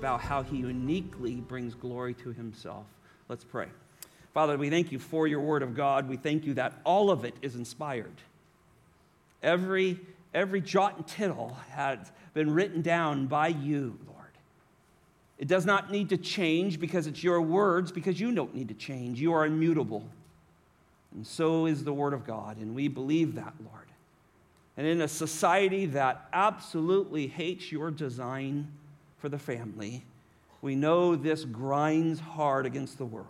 about how He uniquely brings glory to Himself. Let's pray. Father, we thank you for your word of God. We thank you that all of it is inspired. Every, every jot and tittle has been written down by you, Lord. It does not need to change because it's your words, because you don't need to change. You are immutable. And so is the word of God, and we believe that, Lord. And in a society that absolutely hates your design for the family, we know this grinds hard against the world.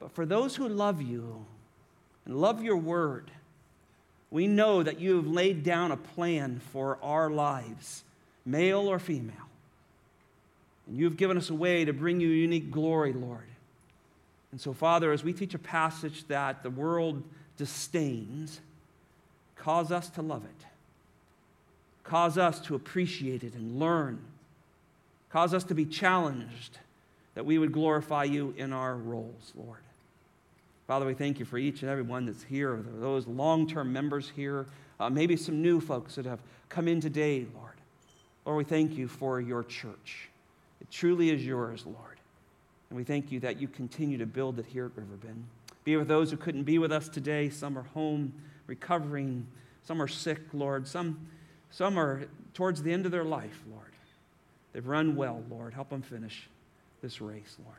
But for those who love you and love your word, we know that you have laid down a plan for our lives, male or female. And you've given us a way to bring you unique glory, Lord. And so, Father, as we teach a passage that the world disdains, cause us to love it. Cause us to appreciate it and learn. Cause us to be challenged that we would glorify you in our roles, Lord. Father, we thank you for each and every one that's here, those long term members here, uh, maybe some new folks that have come in today, Lord. Lord, we thank you for your church. It truly is yours, Lord. And we thank you that you continue to build it here at Riverbend. Be with those who couldn't be with us today. Some are home, recovering. Some are sick, Lord. Some, some are towards the end of their life, Lord. They've run well, Lord. Help them finish this race, Lord.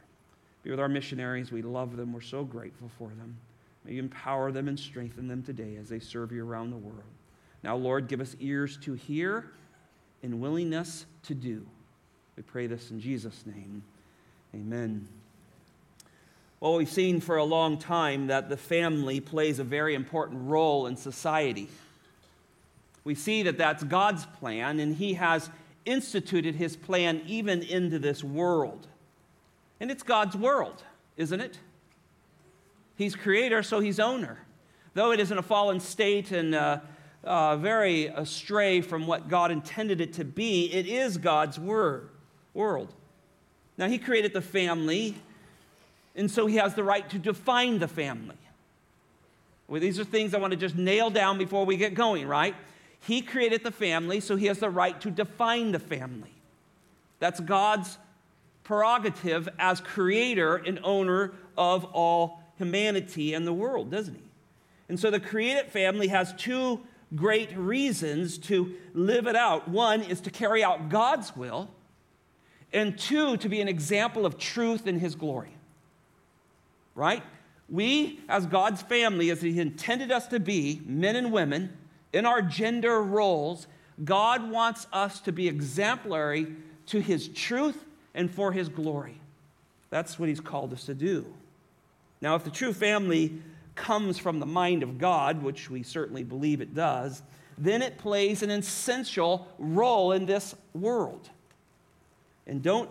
Be with our missionaries. We love them. We're so grateful for them. May you empower them and strengthen them today as they serve you around the world. Now, Lord, give us ears to hear and willingness to do. We pray this in Jesus' name. Amen. Well, we've seen for a long time that the family plays a very important role in society. We see that that's God's plan, and He has instituted His plan even into this world. And it's God's world, isn't it? He's creator, so he's owner. Though it is in a fallen state and uh, uh, very astray from what God intended it to be, it is God's world. Now, he created the family, and so he has the right to define the family. Well, these are things I want to just nail down before we get going, right? He created the family, so he has the right to define the family. That's God's prerogative as creator and owner of all humanity and the world, doesn't he? And so the created family has two great reasons to live it out. One is to carry out God's will, and two, to be an example of truth in his glory. Right? We, as God's family, as he intended us to be, men and women, in our gender roles, God wants us to be exemplary to his truth and for his glory. That's what he's called us to do. Now, if the true family comes from the mind of God, which we certainly believe it does, then it plays an essential role in this world. And don't,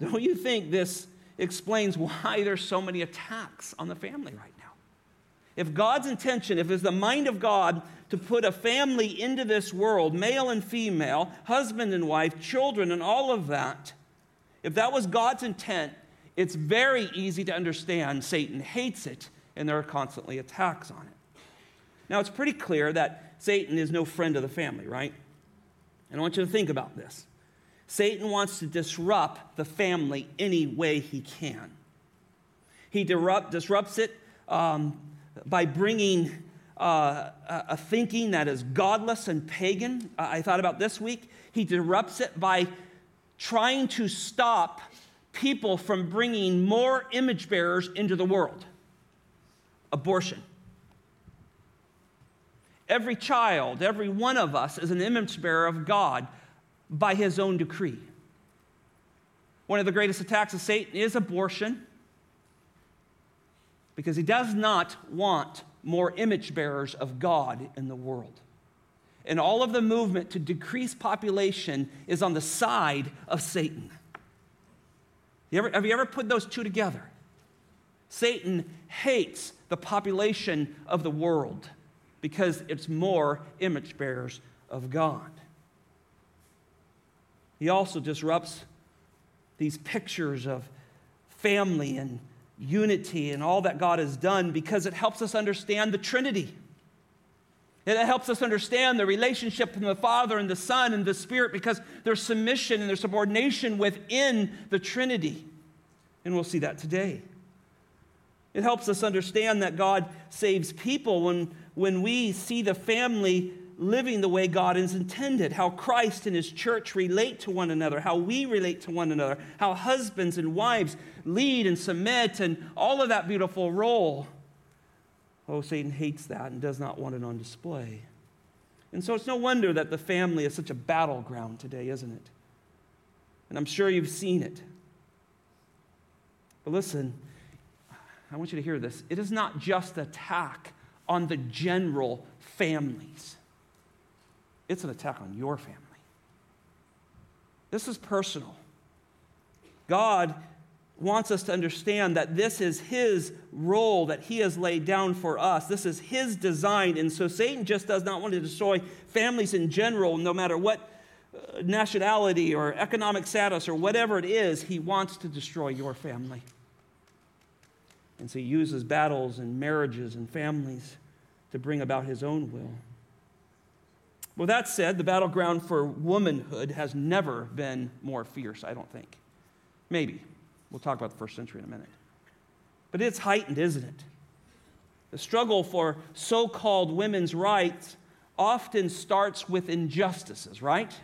don't you think this explains why there's so many attacks on the family right now? If God's intention, if it's the mind of God to put a family into this world, male and female, husband and wife, children, and all of that, if that was God's intent, it's very easy to understand Satan hates it and there are constantly attacks on it. Now, it's pretty clear that Satan is no friend of the family, right? And I want you to think about this. Satan wants to disrupt the family any way he can. He disrupt, disrupts it um, by bringing uh, a thinking that is godless and pagan. I thought about this week. He disrupts it by trying to stop people from bringing more image bearers into the world abortion. Every child, every one of us is an image bearer of God by his own decree. One of the greatest attacks of Satan is abortion because he does not want more image bearers of God in the world and all of the movement to decrease population is on the side of Satan. You ever, have you ever put those two together? Satan hates the population of the world because it's more image bearers of God. He also disrupts these pictures of family and unity and all that God has done because it helps us understand the Trinity. It helps us understand the relationship from the Father and the Son and the Spirit because there's submission and there's subordination within the Trinity. And we'll see that today. It helps us understand that God saves people when, when we see the family living the way God has intended, how Christ and his church relate to one another, how we relate to one another, how husbands and wives lead and submit, and all of that beautiful role. Oh, Satan hates that and does not want it on display. And so it's no wonder that the family is such a battleground today, isn't it? And I'm sure you've seen it. But listen, I want you to hear this. It is not just attack on the general families it's an attack on your family. This is personal. God wants us to understand that this is His role that He has laid down for us. This is His design. And so Satan just does not want to destroy families in general, no matter what uh, nationality or economic status or whatever it is, He wants to destroy your family. And so He uses battles and marriages and families to bring about His own will. Well, that said, the battleground for womanhood has never been more fierce, I don't think. Maybe. We'll talk about the first century in a minute. But it's heightened, isn't it? The struggle for so called women's rights often starts with injustices, right?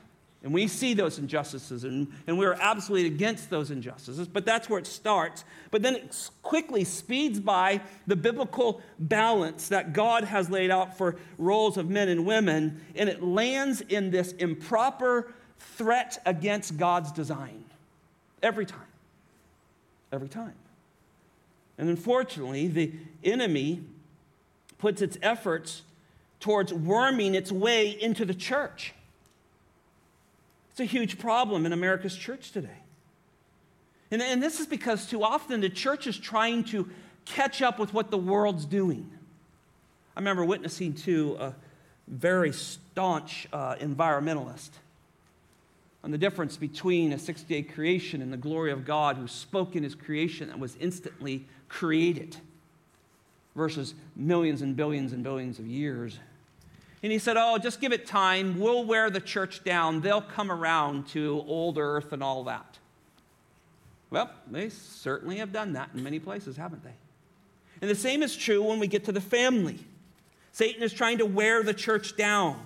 And we see those injustices, and, and we're absolutely against those injustices, but that's where it starts. But then it quickly speeds by the biblical balance that God has laid out for roles of men and women, and it lands in this improper threat against God's design. Every time. Every time. And unfortunately, the enemy puts its efforts towards worming its way into the church. It's a huge problem in America's church today. And, and this is because too often the church is trying to catch up with what the world's doing. I remember witnessing to a very staunch uh, environmentalist on the difference between a six day creation and the glory of God who spoke in his creation and was instantly created versus millions and billions and billions of years and he said, Oh, just give it time. We'll wear the church down. They'll come around to old earth and all that. Well, they certainly have done that in many places, haven't they? And the same is true when we get to the family. Satan is trying to wear the church down,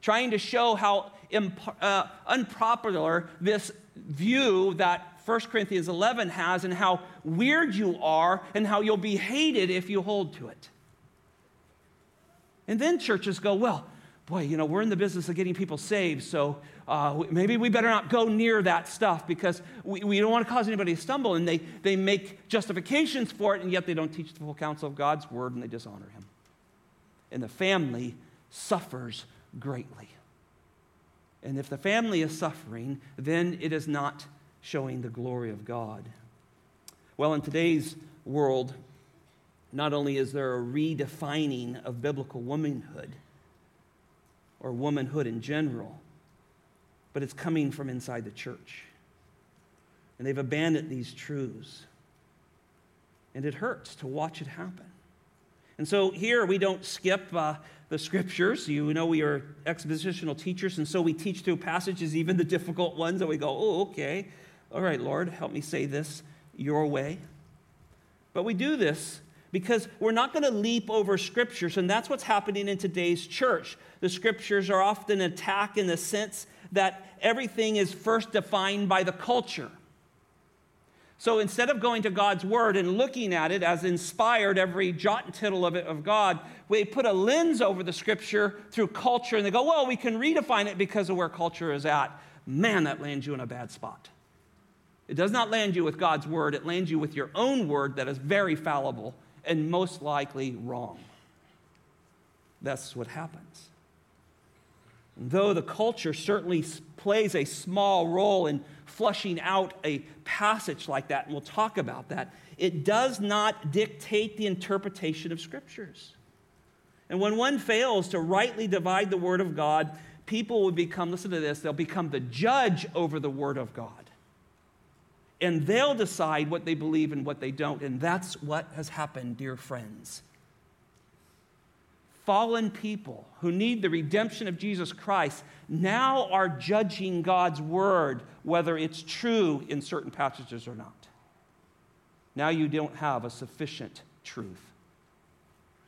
trying to show how imp- uh, unpopular this view that 1 Corinthians 11 has and how weird you are and how you'll be hated if you hold to it. And then churches go, well, boy, you know, we're in the business of getting people saved, so uh, maybe we better not go near that stuff because we, we don't want to cause anybody to stumble. And they, they make justifications for it, and yet they don't teach the full counsel of God's word and they dishonor him. And the family suffers greatly. And if the family is suffering, then it is not showing the glory of God. Well, in today's world, not only is there a redefining of biblical womanhood or womanhood in general, but it's coming from inside the church. And they've abandoned these truths. And it hurts to watch it happen. And so here we don't skip uh, the scriptures. You know, we are expositional teachers, and so we teach through passages, even the difficult ones, and we go, oh, okay. All right, Lord, help me say this your way. But we do this because we're not going to leap over scriptures, and that's what's happening in today's church. The scriptures are often attacked in the sense that everything is first defined by the culture. So instead of going to God's word and looking at it as inspired, every jot and tittle of it of God, we put a lens over the scripture through culture and they go, well, we can redefine it because of where culture is at. Man, that lands you in a bad spot. It does not land you with God's word, it lands you with your own word that is very fallible and most likely wrong. That's what happens. though the culture certainly plays a small role in flushing out a passage like that, and we'll talk about that, it does not dictate the interpretation of scriptures. And when one fails to rightly divide the word of God, people will become, listen to this, they'll become the judge over the word of God and they'll decide what they believe and what they don't. And that's what has happened, dear friends. fallen people who need the redemption of Jesus Christ now are judging God's word whether it's true in certain passages or not. Now you don't have a sufficient truth,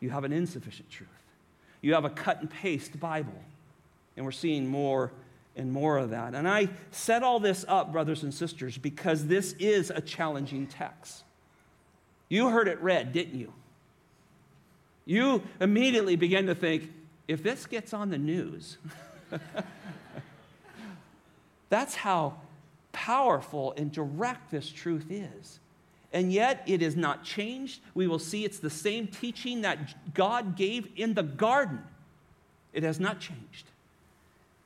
you have an insufficient truth. You have a cut and paste Bible. And we're seeing more and more of that. And I set all this up, brothers and sisters, because this is a challenging text. You heard it read, didn't you? You immediately began to think if this gets on the news, that's how powerful and direct this truth is. And yet it is not changed. We will see it's the same teaching that God gave in the garden. It has not changed.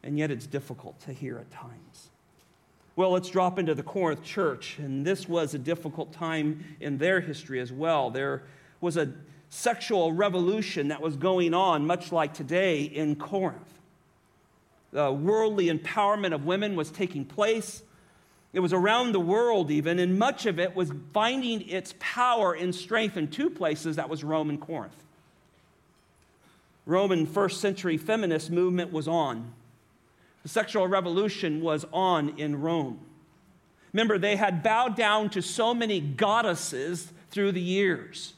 And yet it's difficult to hear at times. Well, let's drop into the Corinth church. And this was a difficult time in their history as well. There was a sexual revolution that was going on, much like today in Corinth. The worldly empowerment of women was taking place. It was around the world, even, and much of it was finding its power and strength in two places that was Rome and Corinth. Roman first century feminist movement was on. The sexual revolution was on in Rome. Remember, they had bowed down to so many goddesses through the years.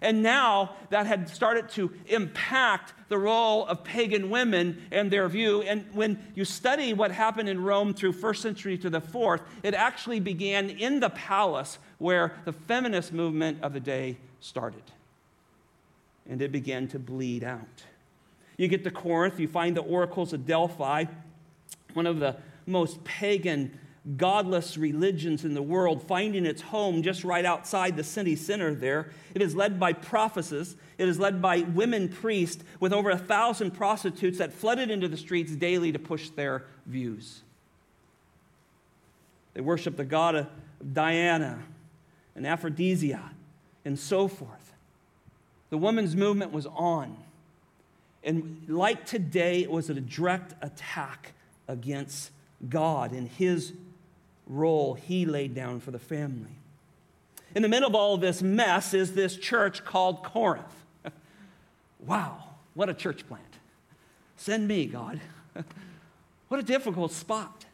And now that had started to impact the role of pagan women and their view. And when you study what happened in Rome through first century to the fourth, it actually began in the palace where the feminist movement of the day started. And it began to bleed out. You get to Corinth, you find the oracles of Delphi, one of the most pagan godless religions in the world finding its home just right outside the city center there. It is led by prophetesses. It is led by women priests with over a thousand prostitutes that flooded into the streets daily to push their views. They worship the god of Diana and Aphrodisia and so forth. The women's movement was on. And like today, it was a direct attack against God and his role he laid down for the family. In the middle of all this mess is this church called Corinth. wow, what a church plant. Send me, God. what a difficult spot.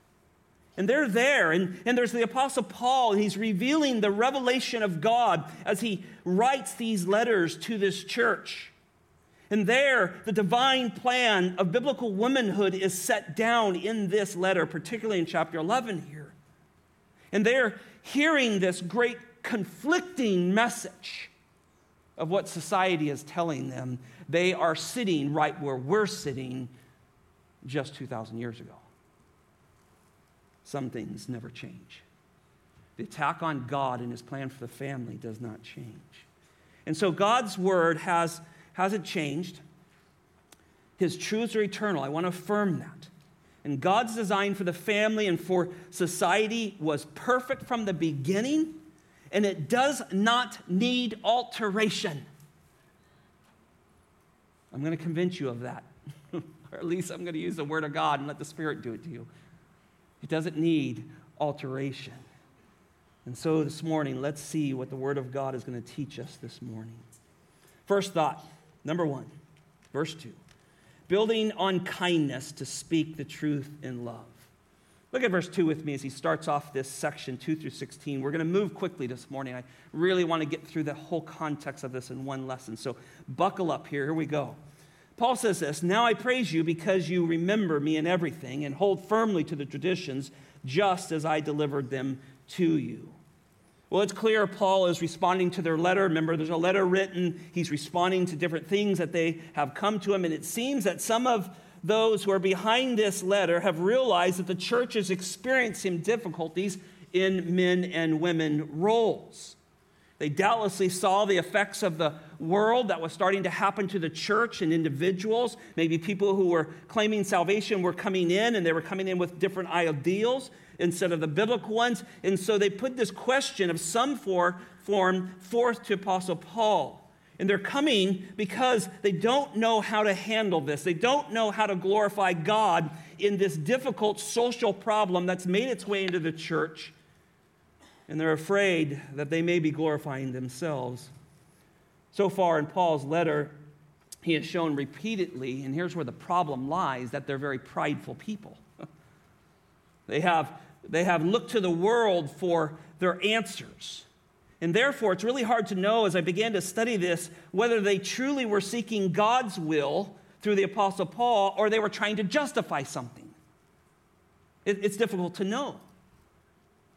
And they're there, and, and there's the Apostle Paul, and he's revealing the revelation of God as he writes these letters to this church. And there, the divine plan of biblical womanhood is set down in this letter, particularly in chapter 11 here. And they're hearing this great conflicting message of what society is telling them. They are sitting right where we're sitting just 2,000 years ago. Some things never change. The attack on God and his plan for the family does not change. And so God's word has, hasn't changed. His truths are eternal. I want to affirm that. And God's design for the family and for society was perfect from the beginning, and it does not need alteration. I'm going to convince you of that. or at least I'm going to use the Word of God and let the Spirit do it to you. It doesn't need alteration. And so this morning, let's see what the Word of God is going to teach us this morning. First thought, number one, verse 2 building on kindness to speak the truth in love. Look at verse 2 with me as he starts off this section, 2 through 16. We're going to move quickly this morning. I really want to get through the whole context of this in one lesson. So buckle up here. Here we go. Paul says this Now I praise you because you remember me in everything and hold firmly to the traditions just as I delivered them to you. Well, it's clear Paul is responding to their letter. Remember, there's a letter written. He's responding to different things that they have come to him. And it seems that some of those who are behind this letter have realized that the church is experiencing difficulties in men and women roles. They doubtlessly saw the effects of the world that was starting to happen to the church and individuals. Maybe people who were claiming salvation were coming in and they were coming in with different ideals instead of the biblical ones. And so they put this question of some form forth to Apostle Paul. And they're coming because they don't know how to handle this. They don't know how to glorify God in this difficult social problem that's made its way into the church. And they're afraid that they may be glorifying themselves. So far in Paul's letter, he has shown repeatedly, and here's where the problem lies, that they're very prideful people. they, have, they have looked to the world for their answers. And therefore, it's really hard to know as I began to study this whether they truly were seeking God's will through the Apostle Paul or they were trying to justify something. It, it's difficult to know.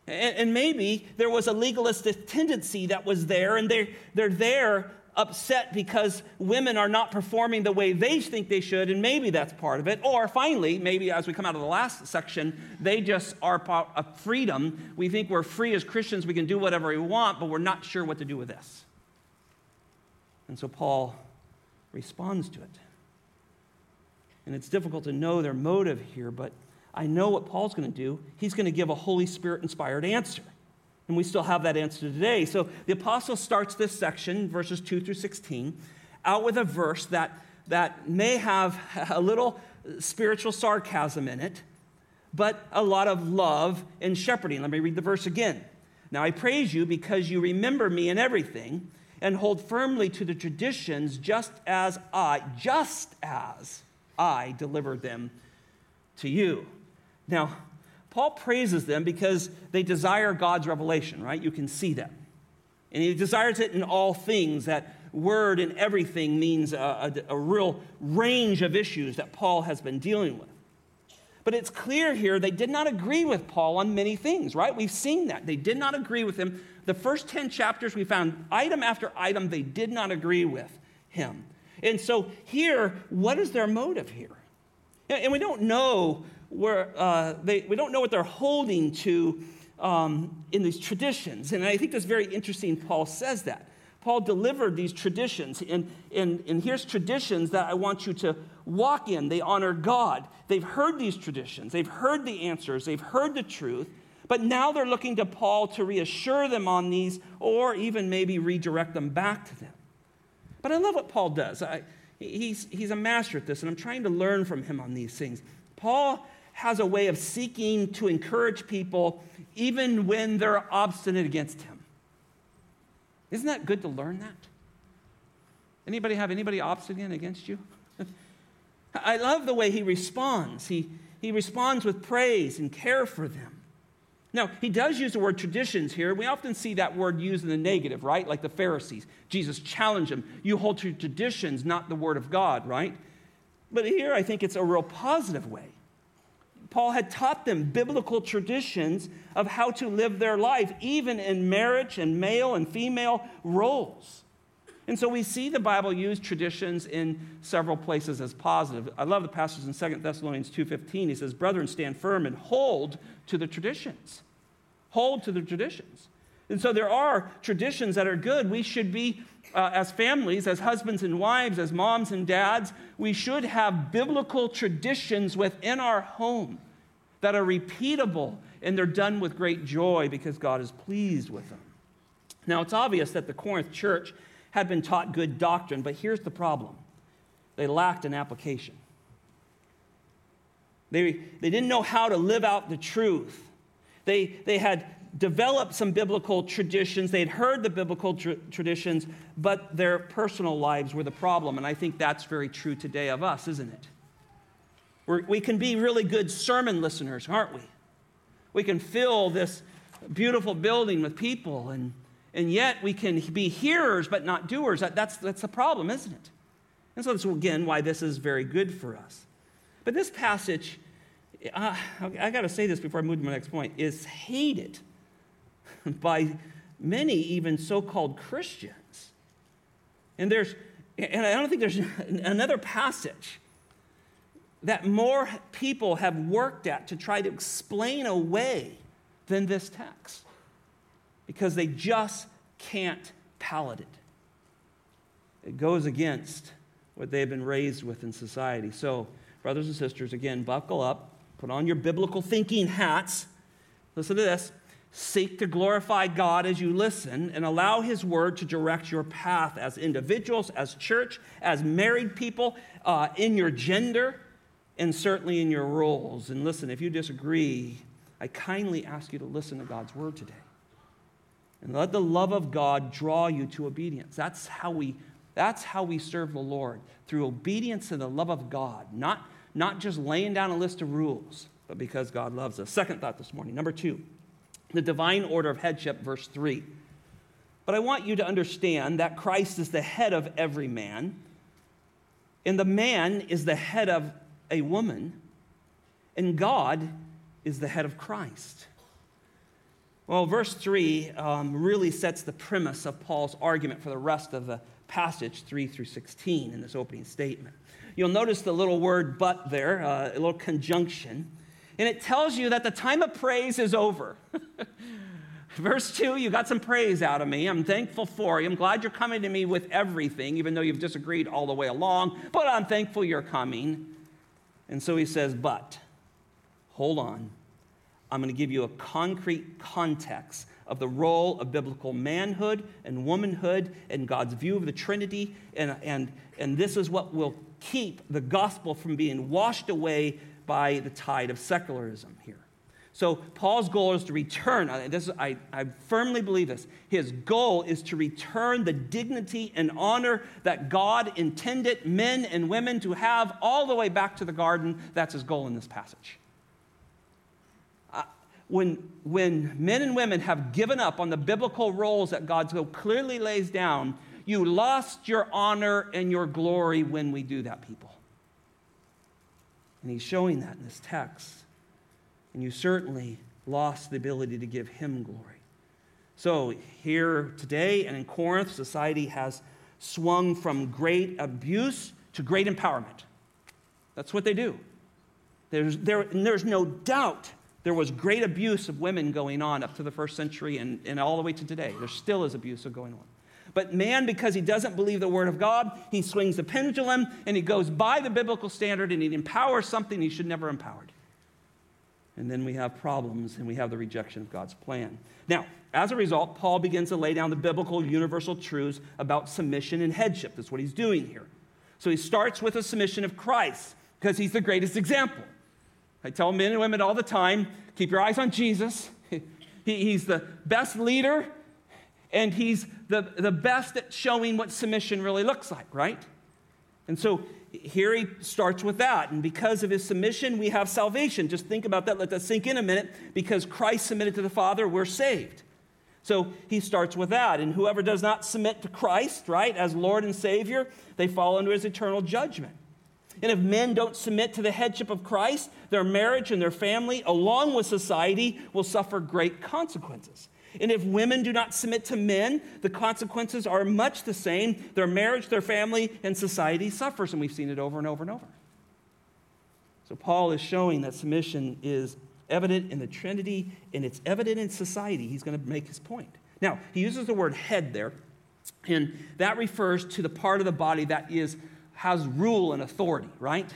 And, and, maybe there was a legalistic tendency that was there, and they're, they're there upset because women are not performing the way they think they should, and maybe that's part of it. Or finally, maybe as we come out of the last section, they just are of freedom. We think we're free as Christians, we can do whatever we want, but we're not sure what to do with this. And so Paul responds to it. And it's difficult to know their motive here, but I know what Paul's going to do. He's going to give a Holy Spirit inspired answer. And we still have that answer today. So the apostle starts this section, verses 2 through 16, out with a verse that, that may have a little spiritual sarcasm in it, but a lot of love and shepherding. Let me read the verse again. Now I praise you because you remember me in everything and hold firmly to the traditions just as I, just as I delivered them to you. Now, Paul praises them because they desire God's revelation, right? You can see them. And he desires it in all things. That word in everything means a, a, a, real range of issues that Paul has been dealing with. But it's clear here they did not agree with Paul on many things, right? We've seen that. They did not agree with him. The first 10 chapters, we found item after item they did not agree with him. And so here, what is their motive here? And we don't know where uh, they, we don't know what they're holding to um, in these traditions. And I think that's very interesting. Paul says that. Paul delivered these traditions, and, and, and here's traditions that I want you to walk in. They honor God. They've heard these traditions, they've heard the answers, they've heard the truth, but now they're looking to Paul to reassure them on these or even maybe redirect them back to them. But I love what Paul does. I, he's, he's a master at this, and I'm trying to learn from him on these things. Paul has a way of seeking to encourage people even when they're obstinate against him. Isn't that good to learn that? Anybody have anybody obstinate against you? I love the way he responds. He, he responds with praise and care for them. Now, he does use the word traditions here. We often see that word used in the negative, right? Like the Pharisees. Jesus challenged them. You hold to traditions, not the word of God, right? But here I think it's a real positive way. Paul had taught them biblical traditions of how to live their life, even in marriage and male and female roles. And so we see the Bible use traditions in several places as positive. I love the passage in 2 Thessalonians 2:15. He says, "Brethren, stand firm and hold to the traditions." Hold to the traditions. And so there are traditions that are good. We should be uh, as families, as husbands and wives, as moms and dads, we should have biblical traditions within our home that are repeatable and they're done with great joy because God is pleased with them. Now, it's obvious that the Corinth church had been taught good doctrine, but here's the problem they lacked an application. They, they didn't know how to live out the truth. They, they had developed some biblical traditions. They'd heard the biblical tr- traditions, but their personal lives were the problem. And I think that's very true today of us, isn't it? We're, we can be really good sermon listeners, aren't we? We can fill this beautiful building with people, and, and yet we can be hearers but not doers. That, that's, that's the problem, isn't it? And so that's again why this is very good for us. But this passage, uh, I got to say this before I move to my next point, is hated by many, even so called Christians. And there's, and I don't think there's another passage that more people have worked at to try to explain away than this text because they just can't palate it. It goes against what they've been raised with in society. So, brothers and sisters, again, buckle up, put on your biblical thinking hats. Listen to this. Seek to glorify God as you listen and allow His word to direct your path as individuals, as church, as married people, uh, in your gender, and certainly in your roles. And listen, if you disagree, I kindly ask you to listen to God's word today. And let the love of God draw you to obedience. That's how we, That's how we serve the Lord, through obedience and the love of God, not, not just laying down a list of rules, but because God loves us. Second thought this morning. Number two, the divine order of headship, verse 3. But I want you to understand that Christ is the head of every man, and the man is the head of a woman, and God is the head of Christ. Well, verse 3 um, really sets the premise of Paul's argument for the rest of the passage, 3 through 16, in this opening statement. You'll notice the little word but there, uh, a little conjunction, and it tells you that the time of praise is over. Verse 2, you got some praise out of me. I'm thankful for you. I'm glad you're coming to me with everything, even though you've disagreed all the way along, but I'm thankful you're coming. And so he says, But, hold on. I'm going to give you a concrete context of the role of biblical manhood and womanhood and God's view of the Trinity. And, and, and this is what will keep the gospel from being washed away by the tide of secularism here. So Paul's goal is to return. This, I, I firmly believe this. His goal is to return the dignity and honor that God intended men and women to have all the way back to the garden. That's his goal in this passage. When, when men and women have given up on the biblical roles that God so clearly lays down, you lost your honor and your glory when we do that, people. And he's showing that in this text and you certainly lost the ability to give him glory. So, here today and in Corinth, society has swung from great abuse to great empowerment. That's what they do. There's, there, there's no doubt there was great abuse of women going on up to the first century and, and all the way to today. There still is abuse going on. But man, because he doesn't believe the word of God, he swings the pendulum and he goes by the biblical standard and he empowers something he should never empowered and then we have problems and we have the rejection of God's plan. Now, as a result, Paul begins to lay down the biblical universal truths about submission and headship. That's what he's doing here. So he starts with a submission of Christ because he's the greatest example. I tell men and women all the time keep your eyes on Jesus. he's the best leader and he's the, the best at showing what submission really looks like, right? And so here he starts with that. And because of his submission, we have salvation. Just think about that. Let that sink in a minute. Because Christ submitted to the Father, we're saved. So he starts with that. And whoever does not submit to Christ, right, as Lord and Savior, they fall into his eternal judgment. And if men don't submit to the headship of Christ, their marriage and their family, along with society, will suffer great consequences. And if women do not submit to men, the consequences are much the same. Their marriage, their family, and society suffers. And we've seen it over and over and over. So Paul is showing that submission is evident in the Trinity and it's evident in society. He's going to make his point. Now, he uses the word head there, and that refers to the part of the body that is has rule and authority, right?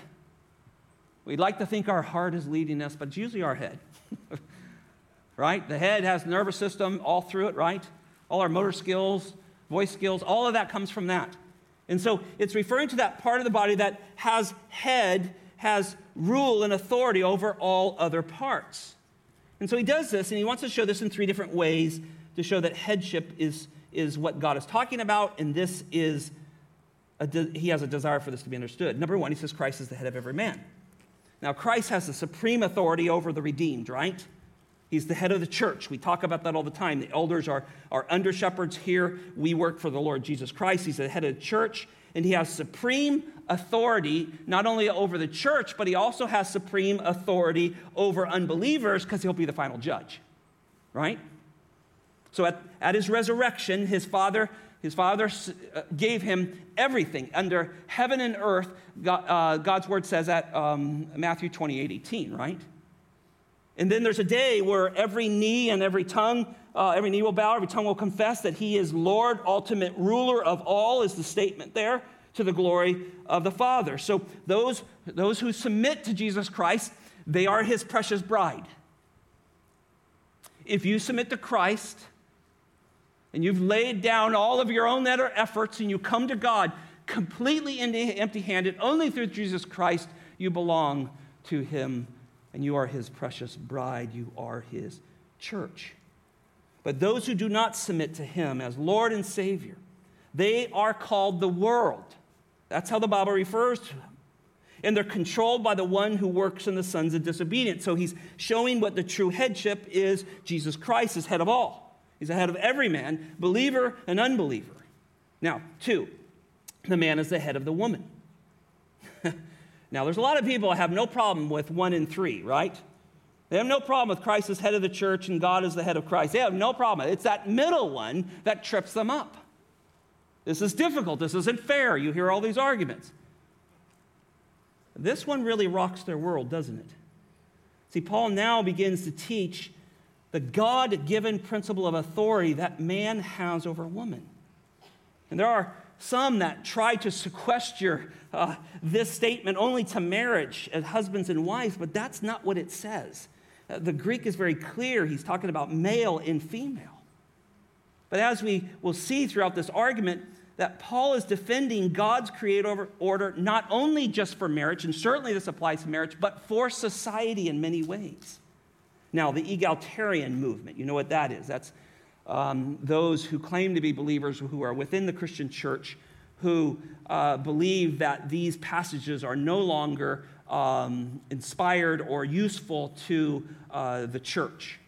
We'd like to think our heart is leading us, but it's usually our head. right? The head has nervous system all through it, right? All our motor skills, voice skills, all of that comes from that. And so it's referring to that part of the body that has head, has rule and authority over all other parts. And so he does this, and he wants to show this in three different ways to show that headship is, is what God is talking about, and this is, de- he has a desire for this to be understood. Number one, he says Christ is the head of every man. Now, Christ has the supreme authority over the redeemed, right? He's the head of the church. We talk about that all the time. The elders are, are under shepherds here. We work for the Lord Jesus Christ. He's the head of the church, and he has supreme authority not only over the church, but he also has supreme authority over unbelievers because he'll be the final judge, right? So at, at his resurrection, his father, his father uh, gave him everything under heaven and earth. God, uh, God's word says at um, Matthew 28 18, right? And then there's a day where every knee and every tongue, uh, every knee will bow, every tongue will confess that he is Lord, ultimate ruler of all, is the statement there, to the glory of the Father. So those, those who submit to Jesus Christ, they are his precious bride. If you submit to Christ and you've laid down all of your own efforts and you come to God completely empty handed, only through Jesus Christ, you belong to him and you are his precious bride. You are his church. But those who do not submit to him as Lord and Savior, They are called the world. That's how the Bible refers to them. And they're controlled by the one who works in the sons of disobedience. So he's showing what the true headship is Jesus Christ is head of all. He's the head of every man, believer and unbeliever. Now, two, the man is the head of the woman. Now, there's a lot of people who have no problem with one and three, right? They have no problem with Christ as head of the church and God as the head of Christ. They have no problem. It's that middle one that trips them up. This is difficult. This isn't fair. You hear all these arguments. This one really rocks their world, doesn't it? See, Paul now begins to teach the God given principle of authority that man has over woman. And there are some that try to sequester uh, this statement only to marriage as husbands and wives, but that's not what it says. Uh, the Greek is very clear. He's talking about male and female. But as we will see throughout this argument, that Paul is defending God's creative order not only just for marriage, and certainly this applies to marriage, but for society in many ways. Now, the egalitarian movement, you know what that is? That's um, those who claim to be believers who are within the Christian church who uh, believe that these passages are no longer um, inspired or useful to uh, the church.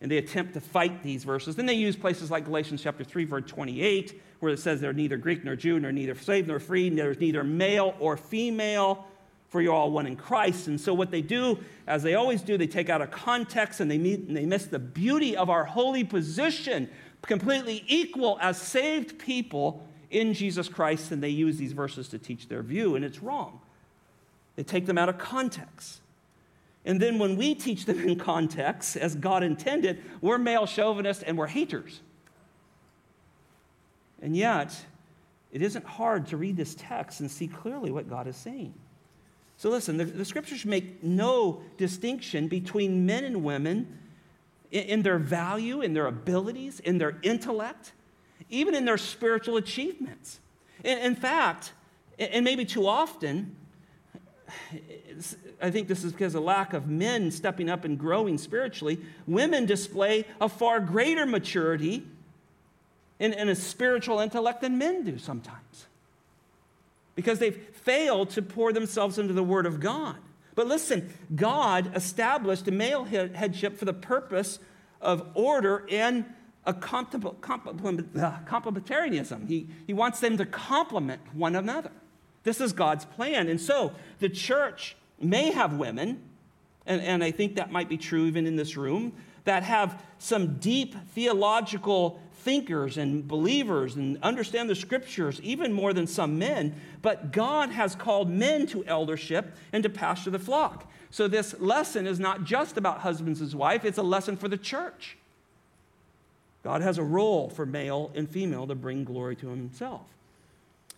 And they attempt to fight these verses. Then they use places like Galatians chapter 3, verse 28, where it says they're neither Greek nor Jew, nor neither slave nor free, there's neither male or female, for you're all one in Christ. And so what they do, as they always do, they take out of context and they, meet, and they miss the beauty of our holy position, completely equal as saved people in Jesus Christ, and they use these verses to teach their view, and it's wrong. They take them out of context. And then when we teach them in context, as God intended, we're male chauvinists and we're haters. And yet, it isn't hard to read this text and see clearly what God is saying. So, listen, the, the scriptures make no distinction between men and women in, in their value, in their abilities, in their intellect, even in their spiritual achievements. In, in fact, and maybe too often, I think this is because of lack of men stepping up and growing spiritually. Women display a far greater maturity and a spiritual intellect than men do sometimes because they've failed to pour themselves into the Word of God. But listen, God established a male headship for the purpose of order and a uh, complementarianism. He, he wants them to complement one another. This is God's plan. And so the church may have women, and, and I think that might be true even in this room, that have some deep theological thinkers and believers and understand the scriptures even more than some men, but God has called men to eldership and to pastor the flock. So this lesson is not just about husbands and wife, it's a lesson for the church. God has a role for male and female to bring glory to himself.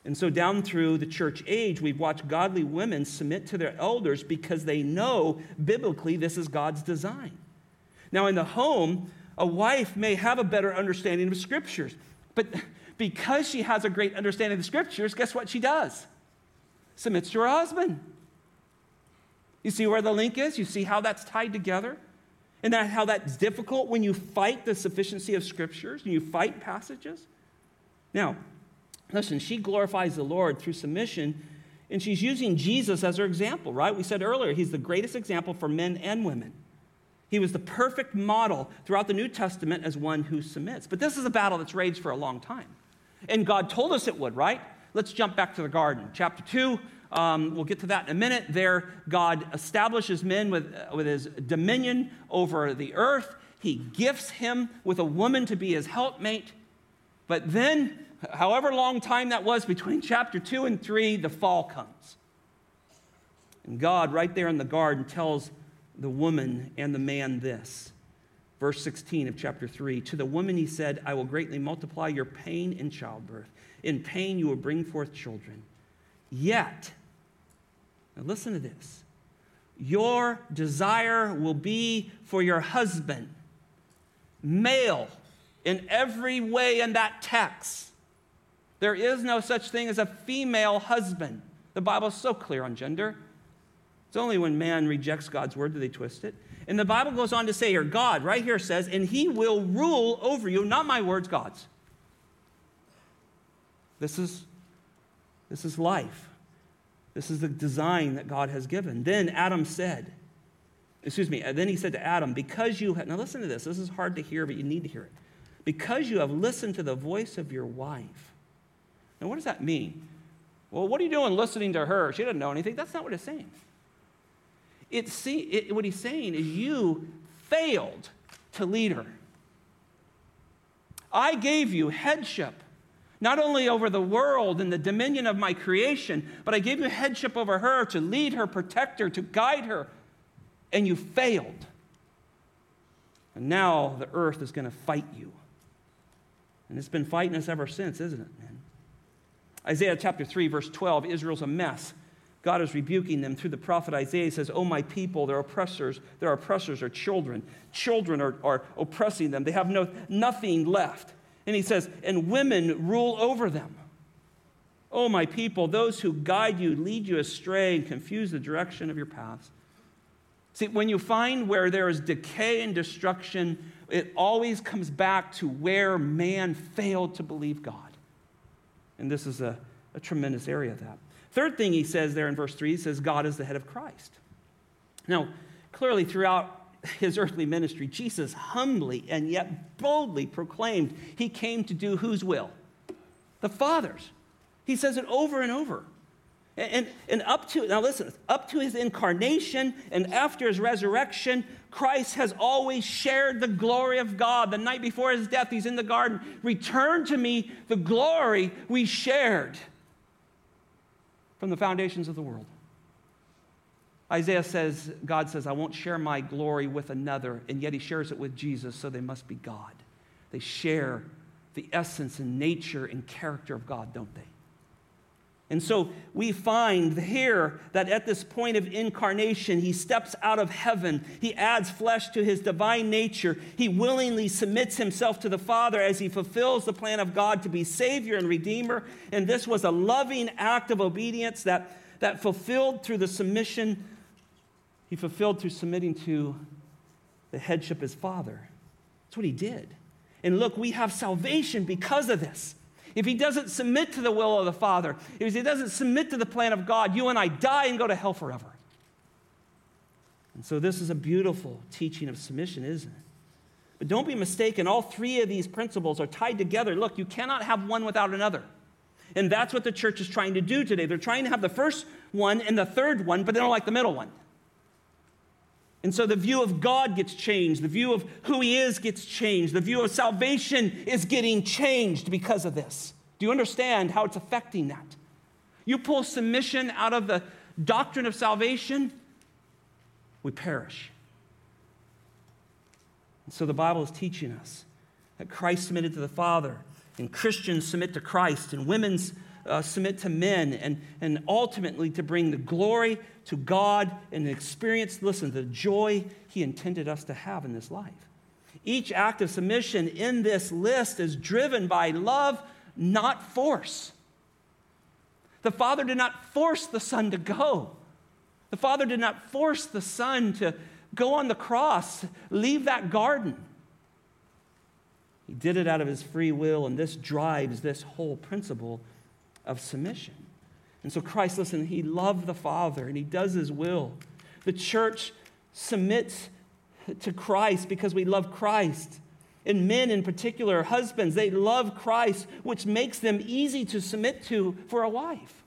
And so, down through the church age, we've watched godly women submit to their elders because they know biblically this is God's design. Now, in the home, a wife may have a better understanding of scriptures, but because she has a great understanding of the scriptures, guess what she does? Submits to her husband. You see where the link is? You see how that's tied together? And that how that's difficult when you fight the sufficiency of scriptures and you fight passages? Now, listen, she glorifies the Lord through submission, and she's using Jesus as her example, right? We said earlier, he's the greatest example for men and women. He was the perfect model throughout the New Testament as one who submits. But this is a battle that's raged for a long time. And God told us it would, right? Let's jump back to the garden. Chapter 2, um, we'll get to that in a minute. There, God establishes men with, uh, with his dominion over the earth. He gifts him with a woman to be his helpmate. But then, however long time that was between chapter 2 and 3, the fall comes. And God, right there in the garden, tells the woman and the man this. Verse 16 of chapter 3 To the woman he said, I will greatly multiply your pain in childbirth. In pain you will bring forth children. Yet, now listen to this your desire will be for your husband, male in every way in that text. There is no such thing as a female husband. The Bible is so clear on gender. It's only when man rejects God's word that they twist it. And the Bible goes on to say here, God, right here says, and he will rule over you, not my words, God's. This is, this is life. This is the design that God has given. Then Adam said, excuse me, then he said to Adam, Because you have, now listen to this, this is hard to hear, but you need to hear it. Because you have listened to the voice of your wife. Now, what does that mean? Well, what are you doing listening to her? She doesn't know anything. That's not what it's saying. It's see, it, what he's saying is you failed to lead her. I gave you headship, not only over the world and the dominion of my creation, but I gave you headship over her to lead her, protect her, to guide her, and you failed. And now the earth is going to fight you. And it's been fighting us ever since, isn't it? Isaiah chapter 3, verse 12 Israel's a mess. God is rebuking them through the prophet Isaiah. He says, Oh, my people, their oppressors, their oppressors are children. Children are, are oppressing them. They have no, nothing left. And he says, And women rule over them. Oh, my people, those who guide you lead you astray and confuse the direction of your paths. See, when you find where there is decay and destruction, it always comes back to where man failed to believe God. And this is a, a tremendous area of that. Third thing he says there in verse 3, he says, God is the head of Christ. Now, clearly throughout his earthly ministry, Jesus humbly and yet boldly proclaimed he came to do whose will? The Father's. He says it over and over. And, and up to, now listen, up to his incarnation and after his resurrection, Christ has always shared the glory of God. The night before his death, he's in the garden. Return to me the glory we shared from the foundations of the world. Isaiah says, God says, I won't share my glory with another, and yet he shares it with Jesus, so they must be God. They share the essence and nature and character of God, don't they? And so we find here that at this point of incarnation, he steps out of heaven. He adds flesh to his divine nature. He willingly submits himself to the Father as he fulfills the plan of God to be Savior and Redeemer. And this was a loving act of obedience that, that fulfilled through the submission, he fulfilled through submitting to the headship of his Father. That's what he did. And look, we have salvation because of this if he doesn't submit to the will of the Father, if he doesn't submit to the plan of God, you and I die and go to hell forever. And so, this is a beautiful teaching of submission, isn't it? But don't be mistaken, all three of these principles are tied together. Look, you cannot have one without another. And that's what the church is trying to do today. They're trying to have the first one and the third one, but they don't like the middle one. And so the view of God gets changed. The view of who He is gets changed. The view of salvation is getting changed because of this. Do you understand how it's affecting that? You pull submission out of the doctrine of salvation, we perish. And so the Bible is teaching us that Christ submitted to the Father, and Christians submit to Christ, and women's uh, submit to men and, and ultimately to bring the glory to God and experience, listen, the joy He intended us to have in this life. Each act of submission in this list is driven by love, not force. The Father did not force the Son to go. The Father did not force the Son to go on the cross, leave that garden. He did it out of his free will, and this drives this whole principle of submission. And so Christ, listen, he loved the Father and he does his will. The church submits to Christ because we love Christ. And men in particular, husbands, they love Christ, which makes them easy to submit to for a wife.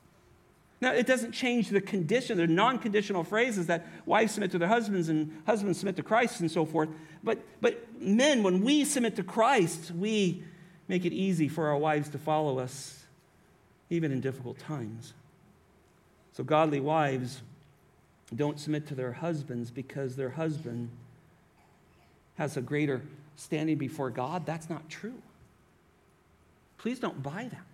Now, it doesn't change the condition, the non conditional phrases that wives submit to their husbands and husbands submit to Christ and so forth. But, but men, when we submit to Christ, we make it easy for our wives to follow us even in difficult times. So, godly wives don't submit to their husbands because their husband has a greater standing before God. That's not true. Please don't buy that.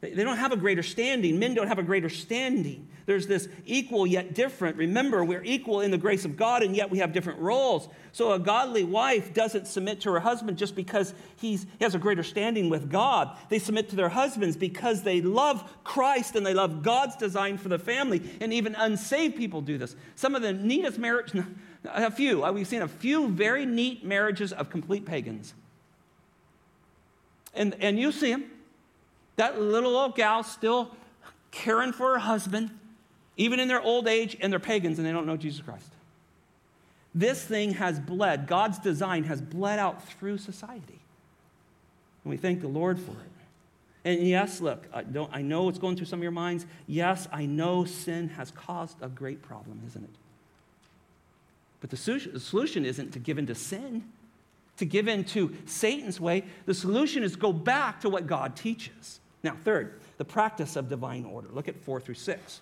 They don't have a greater standing. Men don't have a greater standing. There's this equal yet different. Remember, we're equal in the grace of God, and yet we have different roles. So a godly wife doesn't submit to her husband just because he's, he has a greater standing with God. They submit to their husbands because they love Christ and they love God's design for the family. And even unsaved people do this. Some of the neatest marriages, a few, uh, we've seen a few very neat marriages of complete pagans. And, and you see them That little old gal still caring for her husband, even in their old age, and they're pagans and they don't know Jesus Christ. This thing has bled, God's design has bled out through society. And we thank the Lord for it. And yes, look, I, don't, I know what's going through some of your minds. Yes, I know sin has caused a great problem, isn't it? But the solution isn't to give in to sin, to give in to Satan's way. The solution is go back to what God teaches. Now, third, the practice of divine order. Look at four through six.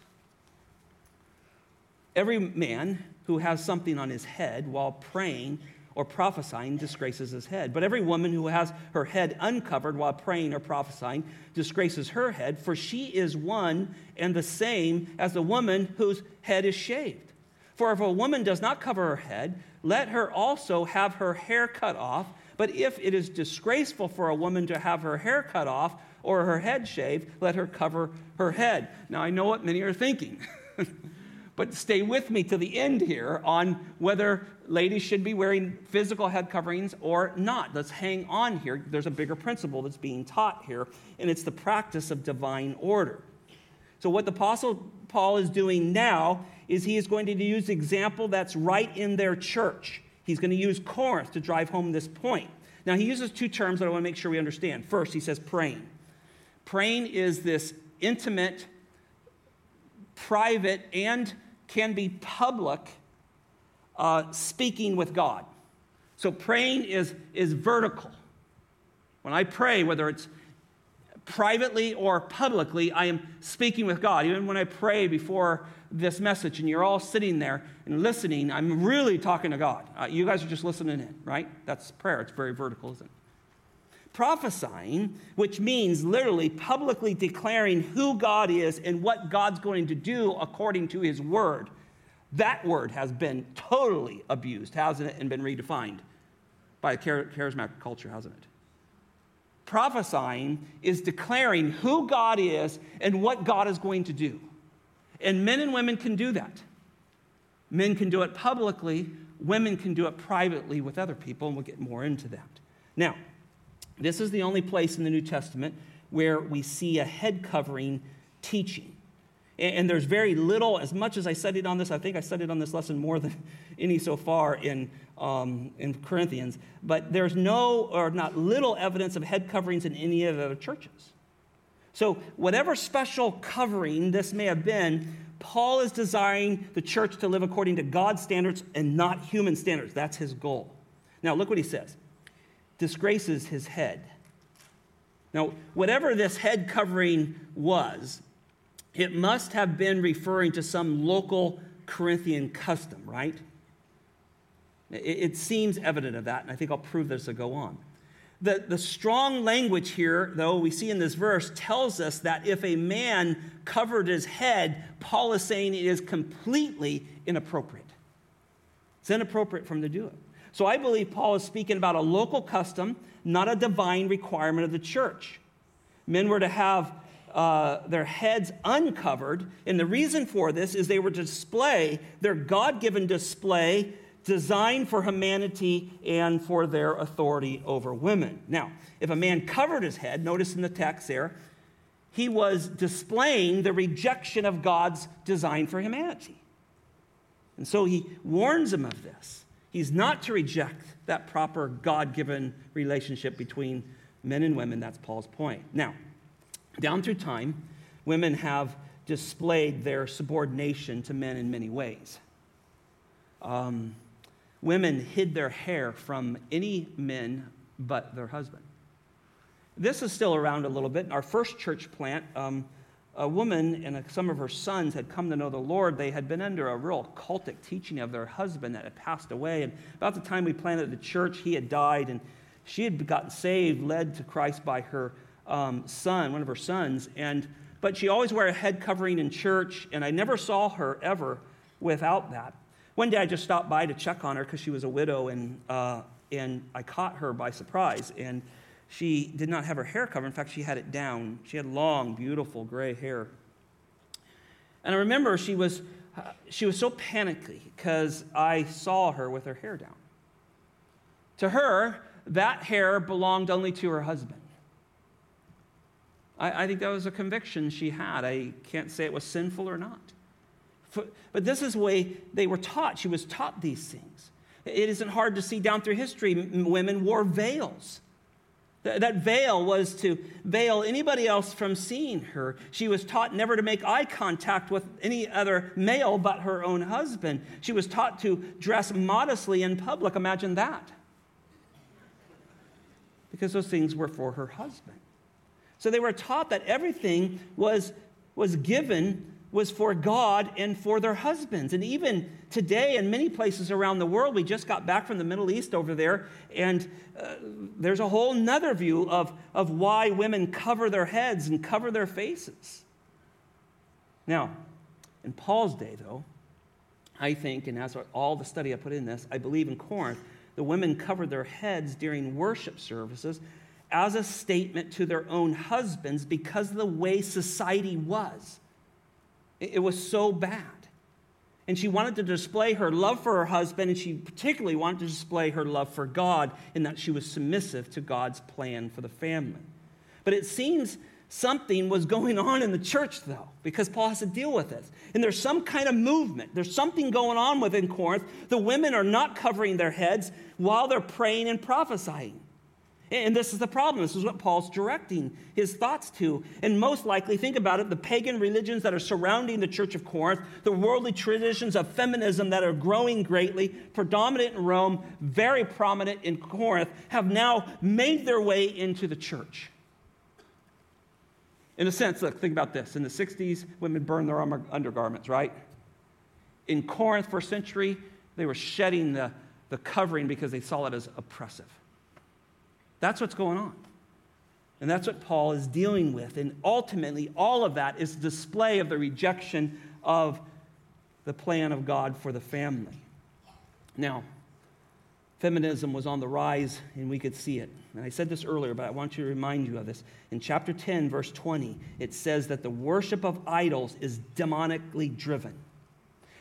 Every man who has something on his head while praying or prophesying disgraces his head. But every woman who has her head uncovered while praying or prophesying disgraces her head, for she is one and the same as the woman whose head is shaved. For if a woman does not cover her head, let her also have her hair cut off. But if it is disgraceful for a woman to have her hair cut off or her head shaved, let her cover her head. Now, I know what many are thinking. but stay with me to the end here on whether ladies should be wearing physical head coverings or not. Let's hang on here. There's a bigger principle that's being taught here, and it's the practice of divine order. So, what the Apostle Paul is doing now is he is going to use example that's right in their church. He's going to use Corinth to drive home this point. Now, he uses two terms that I want to make sure we understand. First, he says praying. Praying is this intimate, private, and can be public uh, speaking with God. So praying is, is vertical. When I pray, whether it's privately or publicly, I am speaking with God. Even when I pray before this message and you're all sitting there and listening, I'm really talking to God. Uh, you guys are just listening in, right? That's prayer. It's very vertical, isn't it? Prophesying, which means literally publicly declaring who God is and what God's going to do according to his word. That word has been totally abused, hasn't it, and been redefined by a charismatic culture, hasn't it? Prophesying is declaring who God is and what God is going to do. And men and women can do that. Men can do it publicly, women can do it privately with other people, and we'll get more into that. Now, this is the only place in the New Testament where we see a head covering teaching. And there's very little, as much as I studied on this, I think I studied on this lesson more than any so far in, um, in Corinthians, but there's no or not little evidence of head coverings in any of the churches. So, whatever special covering this may have been, Paul is desiring the church to live according to God's standards and not human standards. That's his goal. Now, look what he says disgraces his head. Now, whatever this head covering was, it must have been referring to some local Corinthian custom, right? It, it seems evident of that, and I think I'll prove this as I go on. The, the strong language here, though, we see in this verse tells us that if a man covered his head, Paul is saying it is completely inappropriate. It's inappropriate for him to do it. So I believe Paul is speaking about a local custom, not a divine requirement of the church. Men were to have uh, their heads uncovered, and the reason for this is they were to display their God given display designed for humanity and for their authority over women. Now, if a man covered his head, notice in the text there, he was displaying the rejection of God's design for humanity. And so he warns him of this. He's not to reject that proper God given relationship between men and women. That's Paul's point. Now, down through time, women have displayed their subordination to men in many ways. Um, women hid their hair from any men but their husband. This is still around a little bit. In our first church plant, um, a woman and some of her sons had come to know the Lord. They had been under a real cultic teaching of their husband that had passed away. And about the time we planted the church, he had died, and she had gotten saved, led to Christ by her um, son, one of her sons. And but she always wore a head covering in church, and I never saw her ever without that. One day I just stopped by to check on her because she was a widow, and, uh, and I caught her by surprise. And she did not have her hair covered. In fact, she had it down. She had long, beautiful gray hair. And I remember she was, she was so panicky because I saw her with her hair down. To her, that hair belonged only to her husband. I, I think that was a conviction she had. I can't say it was sinful or not. But this is the way they were taught. She was taught these things. It isn't hard to see down through history, women wore veils. That veil was to veil anybody else from seeing her. She was taught never to make eye contact with any other male but her own husband. She was taught to dress modestly in public. Imagine that. Because those things were for her husband. So they were taught that everything was, was given was for God and for their husbands. And even today, in many places around the world, we just got back from the Middle East over there, and uh, there's a whole nother view of, of why women cover their heads and cover their faces. Now, in Paul's day, though, I think, and that's all the study I put in this, I believe in Corinth, the women covered their heads during worship services as a statement to their own husbands because of the way society was. It was so bad. And she wanted to display her love for her husband, and she particularly wanted to display her love for God in that she was submissive to God's plan for the family. But it seems something was going on in the church, though, because Paul has to deal with this. And there's some kind of movement. There's something going on within Corinth. The women are not covering their heads while they're praying and prophesying. And this is the problem. This is what Paul's directing his thoughts to. And most likely, think about it the pagan religions that are surrounding the church of Corinth, the worldly traditions of feminism that are growing greatly, predominant in Rome, very prominent in Corinth, have now made their way into the church. In a sense, look, think about this. In the 60s, women burned their undergarments, right? In Corinth, first century, they were shedding the, the covering because they saw it as oppressive. That's what's going on. And that's what Paul is dealing with. And ultimately, all of that is display of the rejection of the plan of God for the family. Now, feminism was on the rise, and we could see it. And I said this earlier, but I want you to remind you of this. In chapter 10, verse 20, it says that the worship of idols is demonically driven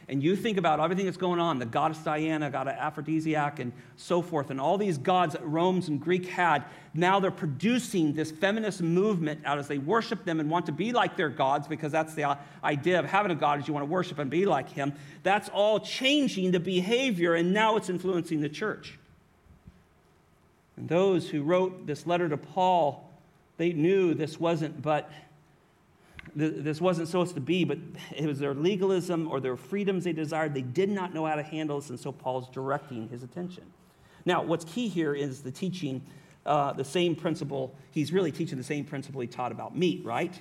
and you think about everything that's going on the goddess Diana, god of aphrodisiac, and so forth, and all these gods that Romans and Greek had, now they're producing this feminist movement out as they worship them and want to be like their gods because that's the idea of having a god is you want to worship and be like him. That's all changing the behavior, and now it's influencing the church. And those who wrote this letter to Paul, they knew this wasn't but this wasn't supposed to be, but it was their legalism or their freedoms they desired. They did not know how to handle this, and so Paul's directing his attention. Now, what's key here is the teaching uh, the same principle. He's really teaching the same principle he taught about meat, right?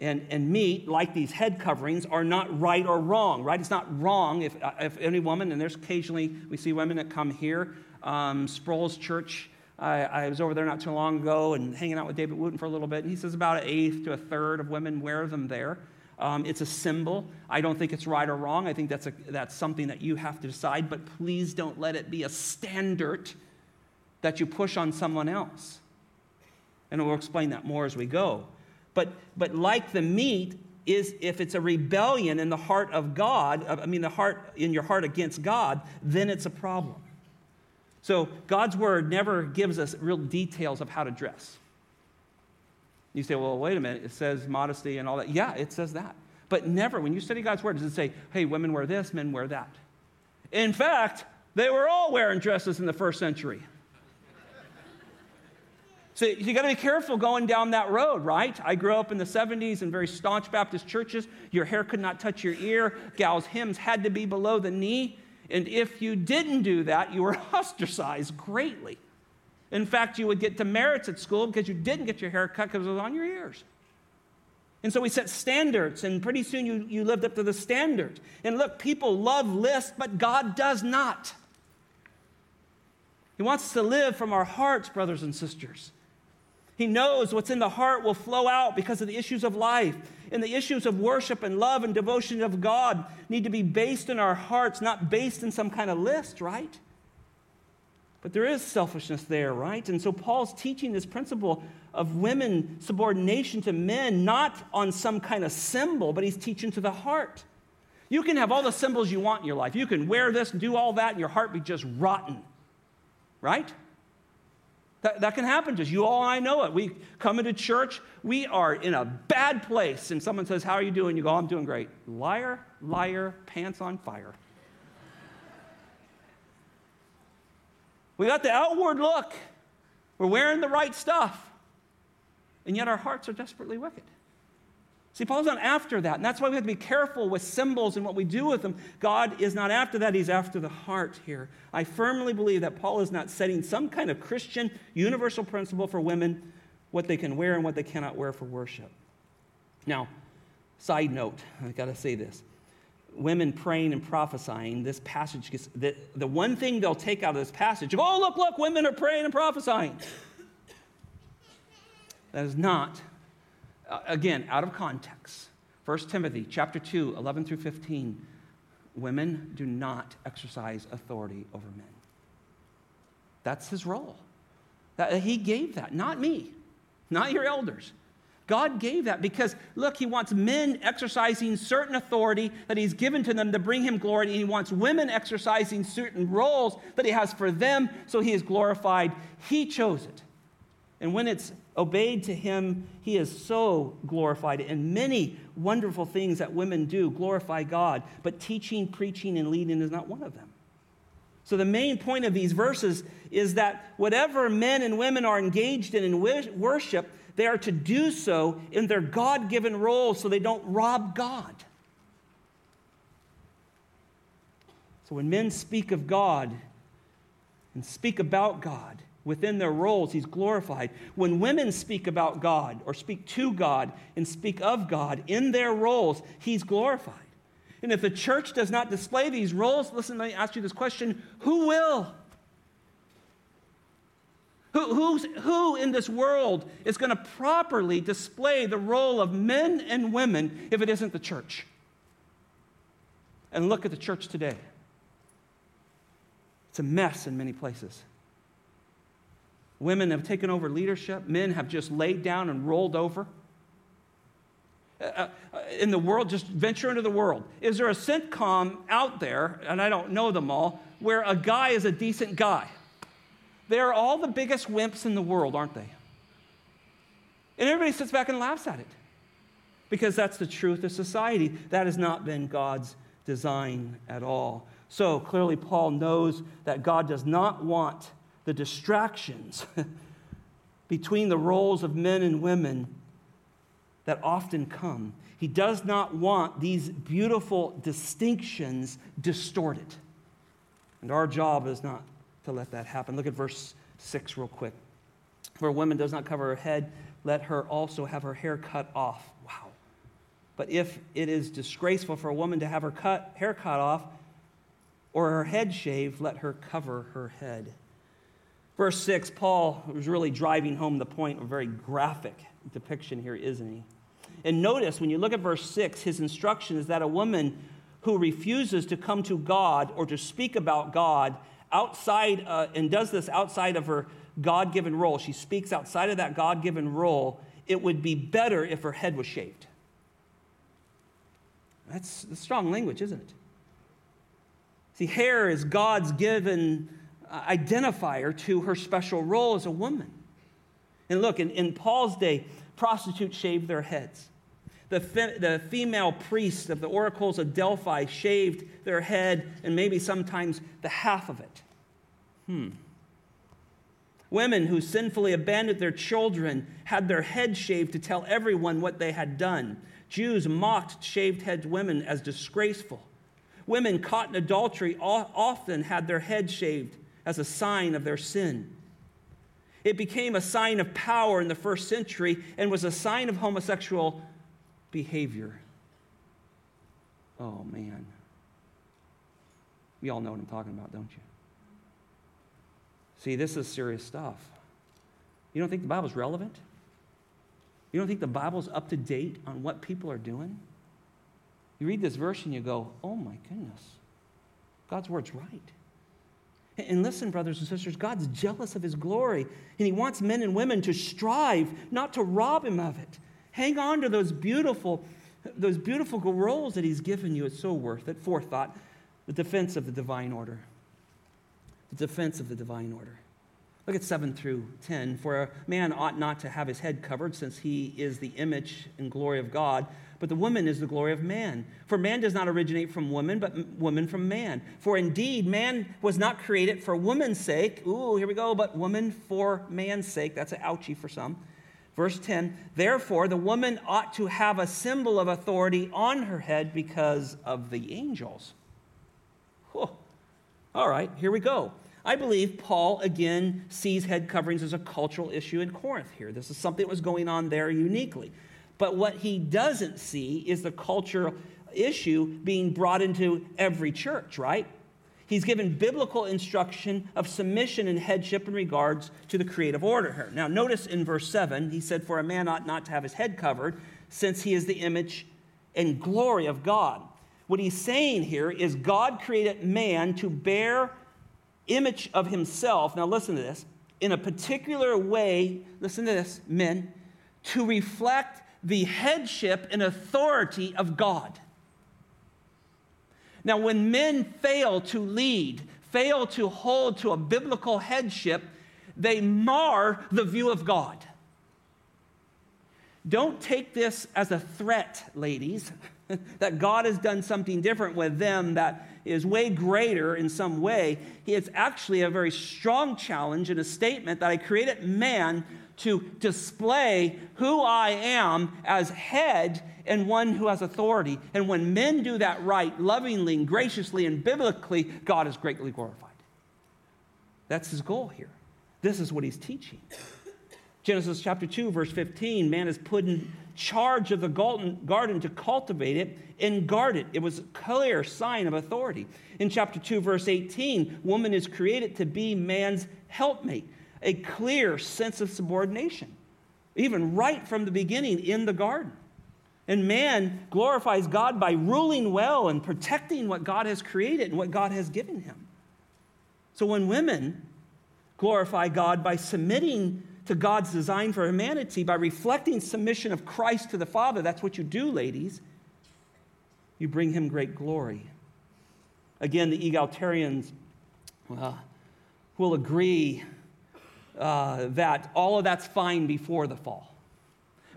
And, and meat, like these head coverings, are not right or wrong, right? It's not wrong if, uh, if any woman, and there's occasionally, we see women that come here, um, Sproul's church I, I, was over there not too long ago and hanging out with David Wooten for a little bit, and he says about an eighth to a third of women wear them there. Um, it's a symbol. I don't think it's right or wrong. I think that's, a, that's something that you have to decide, but please don't let it be a standard that you push on someone else. And we'll explain that more as we go. But, but like the meat, is if it's a rebellion in the heart of God, I mean, the heart in your heart against God, then it's a problem. So God's word never gives us real details of how to dress. You say, well, wait a minute, it says modesty and all that. Yeah, it says that. But never, when you study God's word, does it say, hey, women wear this, men wear that? In fact, they were all wearing dresses in the first century. So you got to be careful going down that road, right? I grew up in the 70s in very staunch Baptist churches. Your hair could not touch your ear. Gals' hems had to be below the knee. And if you didn't do that, you were ostracized greatly. In fact, you would get demerits at school because you didn't get your hair cut because it was on your ears. And so we set standards, and pretty soon you, you lived up to the standard. And look, people love lists, but God does not. He wants us to live from our hearts, brothers and sisters. He knows what's in the heart will flow out because of the issues of life. And the issues of worship and love and devotion of God need to be based in our hearts, not based in some kind of list, right? But there is selfishness there, right? And so Paul's teaching this principle of women subordination to men, not on some kind of symbol, but he's teaching to the heart. You can have all the symbols you want in your life. You can wear this and do all that, and your heart be just rotten, right? That, that can happen to us. You all I know it. We come into church, we are in a bad place, and someone says, How are you doing? You go, I'm doing great. Liar, liar, pants on fire. we got the outward look. We're wearing the right stuff, and yet our hearts are desperately wicked. See, Paul's not after that. And that's why we have to be careful with symbols and what we do with them. God is not after that, He's after the heart here. I firmly believe that Paul is not setting some kind of Christian universal principle for women, what they can wear and what they cannot wear for worship. Now, side note, I've got to say this. Women praying and prophesying, this passage gets, the, the one thing they'll take out of this passage, oh, look, look, women are praying and prophesying. That is not Uh, again, out of context. 1 Timothy chapter 2, 11 through 15. Women do not exercise authority over men. That's his role. That, he gave that, not me, not your elders. God gave that because, look, He wants men exercising certain authority that He's given to them to bring Him glory, and He wants women exercising certain roles that He has for them so He is glorified. He chose it. And when it's obeyed to him, he is so glorified. And many wonderful things that women do glorify God, but teaching, preaching, and leading is not one of them. So, the main point of these verses is that whatever men and women are engaged in in worship, they are to do so in their God given roles so they don't rob God. So, when men speak of God and speak about God, within their roles, he's glorified. When women speak about God or speak to God and speak of God in their roles, he's glorified. And if the church does not display these roles, listen, let me ask you this question who will? Who, who in this world is going to properly display the role of men and women if it isn't the church? And look at the church today. It's a mess in many places. Women have taken over leadership, men have just laid down and rolled over. Uh, uh, in the world, just venture into the world. Is there a sitcom out there, and I don't know them all, where a guy is a decent guy? They're all the biggest wimps in the world, aren't they? And everybody sits back and laughs at it because that's the truth of society. That has not been God's design at all. So clearly, Paul knows that God does not want the distractions between the roles of men and women that often come. He does not want these beautiful distinctions distorted. And our job is not to let that happen. Look at verse 6 real quick. Where a woman does not cover her head, let her also have her hair cut off. Wow. But if it is disgraceful for a woman to have her cut, hair cut off or her head shaved, let her cover her head. Verse 6, Paul was really driving home the point of a very graphic depiction here, isn't he? And notice when you look at verse 6, his instruction is that a woman who refuses to come to God or to speak about God outside uh, and does this outside of her God given role, she speaks outside of that God given role, it would be better if her head was shaved. That's strong language, isn't it? See, hair is God's given identifier to her special role as a woman. And look, in, in Paul's day, prostitutes shaved their heads. The, fe- the female priests of the oracles of Delphi shaved their head and maybe sometimes the half of it. Hmm. Women who sinfully abandoned their children had their head shaved to tell everyone what they had done. Jews mocked shaved head women as disgraceful. Women caught in adultery often had their head shaved as a sign of their sin. It became a sign of power in the first century and was a sign of homosexual behavior. Oh, man. We all know what I'm talking about, don't you? See, this is serious stuff. You don't think the Bible's relevant? You don't think the Bible's up to date on what people are doing? You read this verse and you go, oh my goodness, God's word's right. And listen, brothers and sisters, God's jealous of his glory, and he wants men and women to strive, not to rob him of it. Hang on to those beautiful, those beautiful roles that he's given you. It's so worth it. Forethought, the defense of the divine order. The defense of the divine order. Look at 7 through 10. For a man ought not to have his head covered, since he is the image and glory of God, but the woman is the glory of man. For man does not originate from woman, but woman from man. For indeed, man was not created for woman's sake. Ooh, here we go, but woman for man's sake. That's an ouchie for some. Verse 10 Therefore, the woman ought to have a symbol of authority on her head because of the angels. Whew. All right, here we go. I believe Paul again sees head coverings as a cultural issue in Corinth here. This is something that was going on there uniquely. But what he doesn't see is the cultural issue being brought into every church, right? He's given biblical instruction of submission and headship in regards to the creative order here. Now, notice in verse 7, he said, For a man ought not to have his head covered, since he is the image and glory of God. What he's saying here is God created man to bear image of himself, now listen to this, in a particular way, listen to this, men, to reflect the headship and authority of God. Now, when men fail to lead, fail to hold to a biblical headship, they mar the view of God. Don't take this as a threat, ladies, that God has done something different with them that is way greater in some way. It's actually a very strong challenge and a statement that I created man to display who I am as head and one who has authority. And when men do that right, lovingly and graciously and biblically, God is greatly glorified. That's his goal here. This is what he's teaching. Genesis chapter 2, verse 15 man is put in charge of the garden to cultivate it and guard it. It was a clear sign of authority. In chapter 2, verse 18, woman is created to be man's helpmate, a clear sense of subordination, even right from the beginning in the garden. And man glorifies God by ruling well and protecting what God has created and what God has given him. So when women glorify God by submitting to God's design for humanity by reflecting submission of Christ to the Father. That's what you do, ladies. You bring him great glory. Again, the egalitarians will agree uh, that all of that's fine before the fall.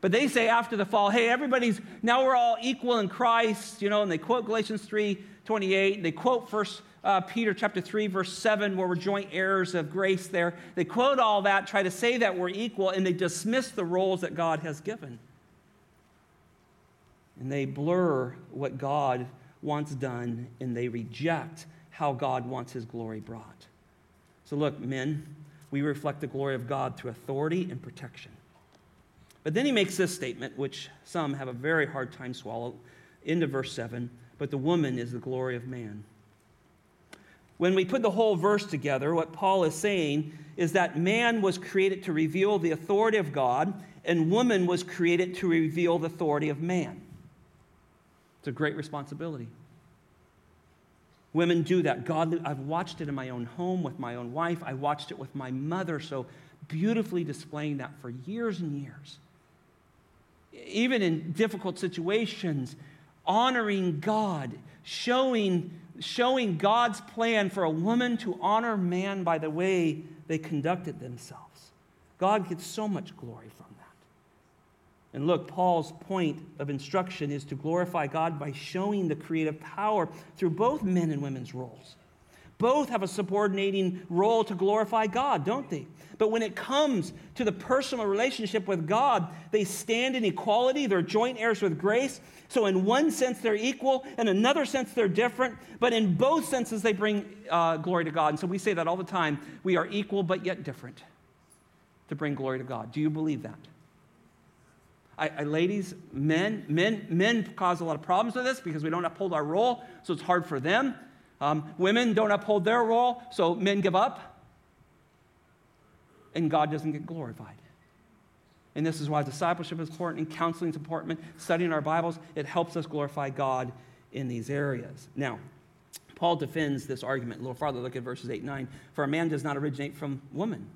But they say after the fall, hey, everybody's now we're all equal in Christ, you know, and they quote Galatians 3 28, they quote First uh, Peter chapter 3, verse 7, where we're joint heirs of grace there. They quote all that, try to say that we're equal, and they dismiss the roles that God has given. And they blur what God wants done, and they reject how God wants his glory brought. So, look, men, we reflect the glory of God through authority and protection. But then he makes this statement, which some have a very hard time swallowing, into verse 7 but the woman is the glory of man. When we put the whole verse together, what Paul is saying is that man was created to reveal the authority of God, and woman was created to reveal the authority of man. It's a great responsibility. Women do that. God, I've watched it in my own home with my own wife. I watched it with my mother, so beautifully displaying that for years and years. Even in difficult situations, honoring God, showing showing God's plan for a woman to honor man by the way they conducted themselves. God gets so much glory from. And look, Paul's point of instruction is to glorify God by showing the creative power through both men and women's roles. Both have a subordinating role to glorify God, don't they? But when it comes to the personal relationship with God, they stand in equality. They're joint heirs with grace. So, in one sense, they're equal. In another sense, they're different. But in both senses, they bring uh, glory to God. And so we say that all the time. We are equal, but yet different to bring glory to God. Do you believe that? I, I, ladies, men, men, men cause a lot of problems with this because we don't uphold our role, so it's hard for them. Um, women don't uphold their role, so men give up, and God doesn't get glorified. And this is why discipleship is important and counseling is important. Studying our Bibles, it helps us glorify God in these areas. Now, Paul defends this argument a little farther. Look at verses 8 and 9. For a man does not originate from woman,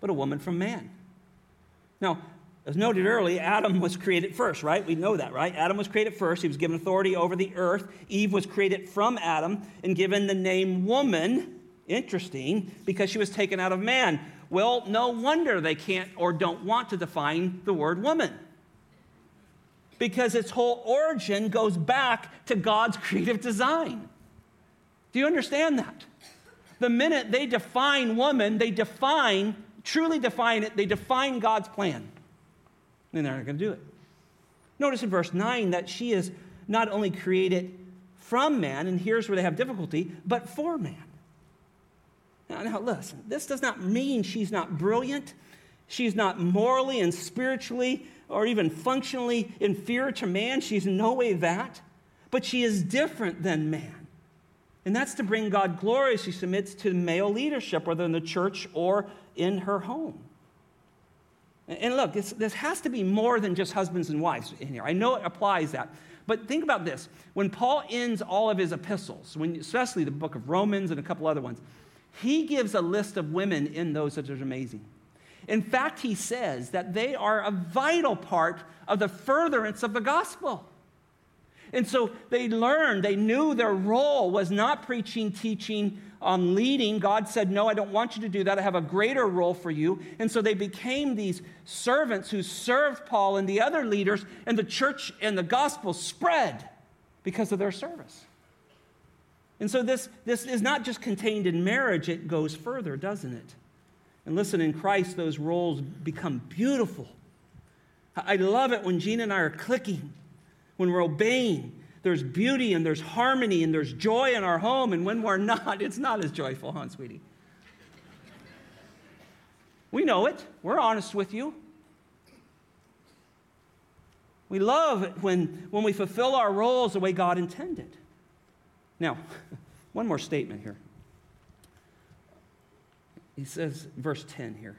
but a woman from man. Now, as noted earlier, Adam was created first, right? We know that, right? Adam was created first. He was given authority over the earth. Eve was created from Adam and given the name woman. Interesting, because she was taken out of man. Well, no wonder they can't or don't want to define the word woman. Because its whole origin goes back to God's creative design. Do you understand that? The minute they define woman, they define, truly define it, they define God's plan. And they're not going to do it. Notice in verse 9 that she is not only created from man, and here's where they have difficulty, but for man. Now, now, listen, this does not mean she's not brilliant. She's not morally and spiritually or even functionally inferior to man. She's in no way that. But she is different than man. And that's to bring God glory. She submits to male leadership, whether in the church or in her home. And look, this, has to be more than just husbands and wives in here. I know it applies that. But think about this. When Paul ends all of his epistles, when, especially the book of Romans and a couple other ones, he gives a list of women in those that are amazing. In fact, he says that they are a vital part of the furtherance of the gospel. And so they learned, they knew their role was not preaching, teaching, um, leading. God said, No, I don't want you to do that. I have a greater role for you. And so they became these servants who served Paul and the other leaders, and the church and the gospel spread because of their service. And so this, this is not just contained in marriage, it goes further, doesn't it? And listen, in Christ, those roles become beautiful. I love it when Gina and I are clicking, when we're obeying. There's beauty and there's harmony and there's joy in our home. And when we're not, it's not as joyful, huh, sweetie? We know it. We're honest with you. We love when, when we fulfill our roles the way God intended. Now, one more statement here. He says, verse 10 here.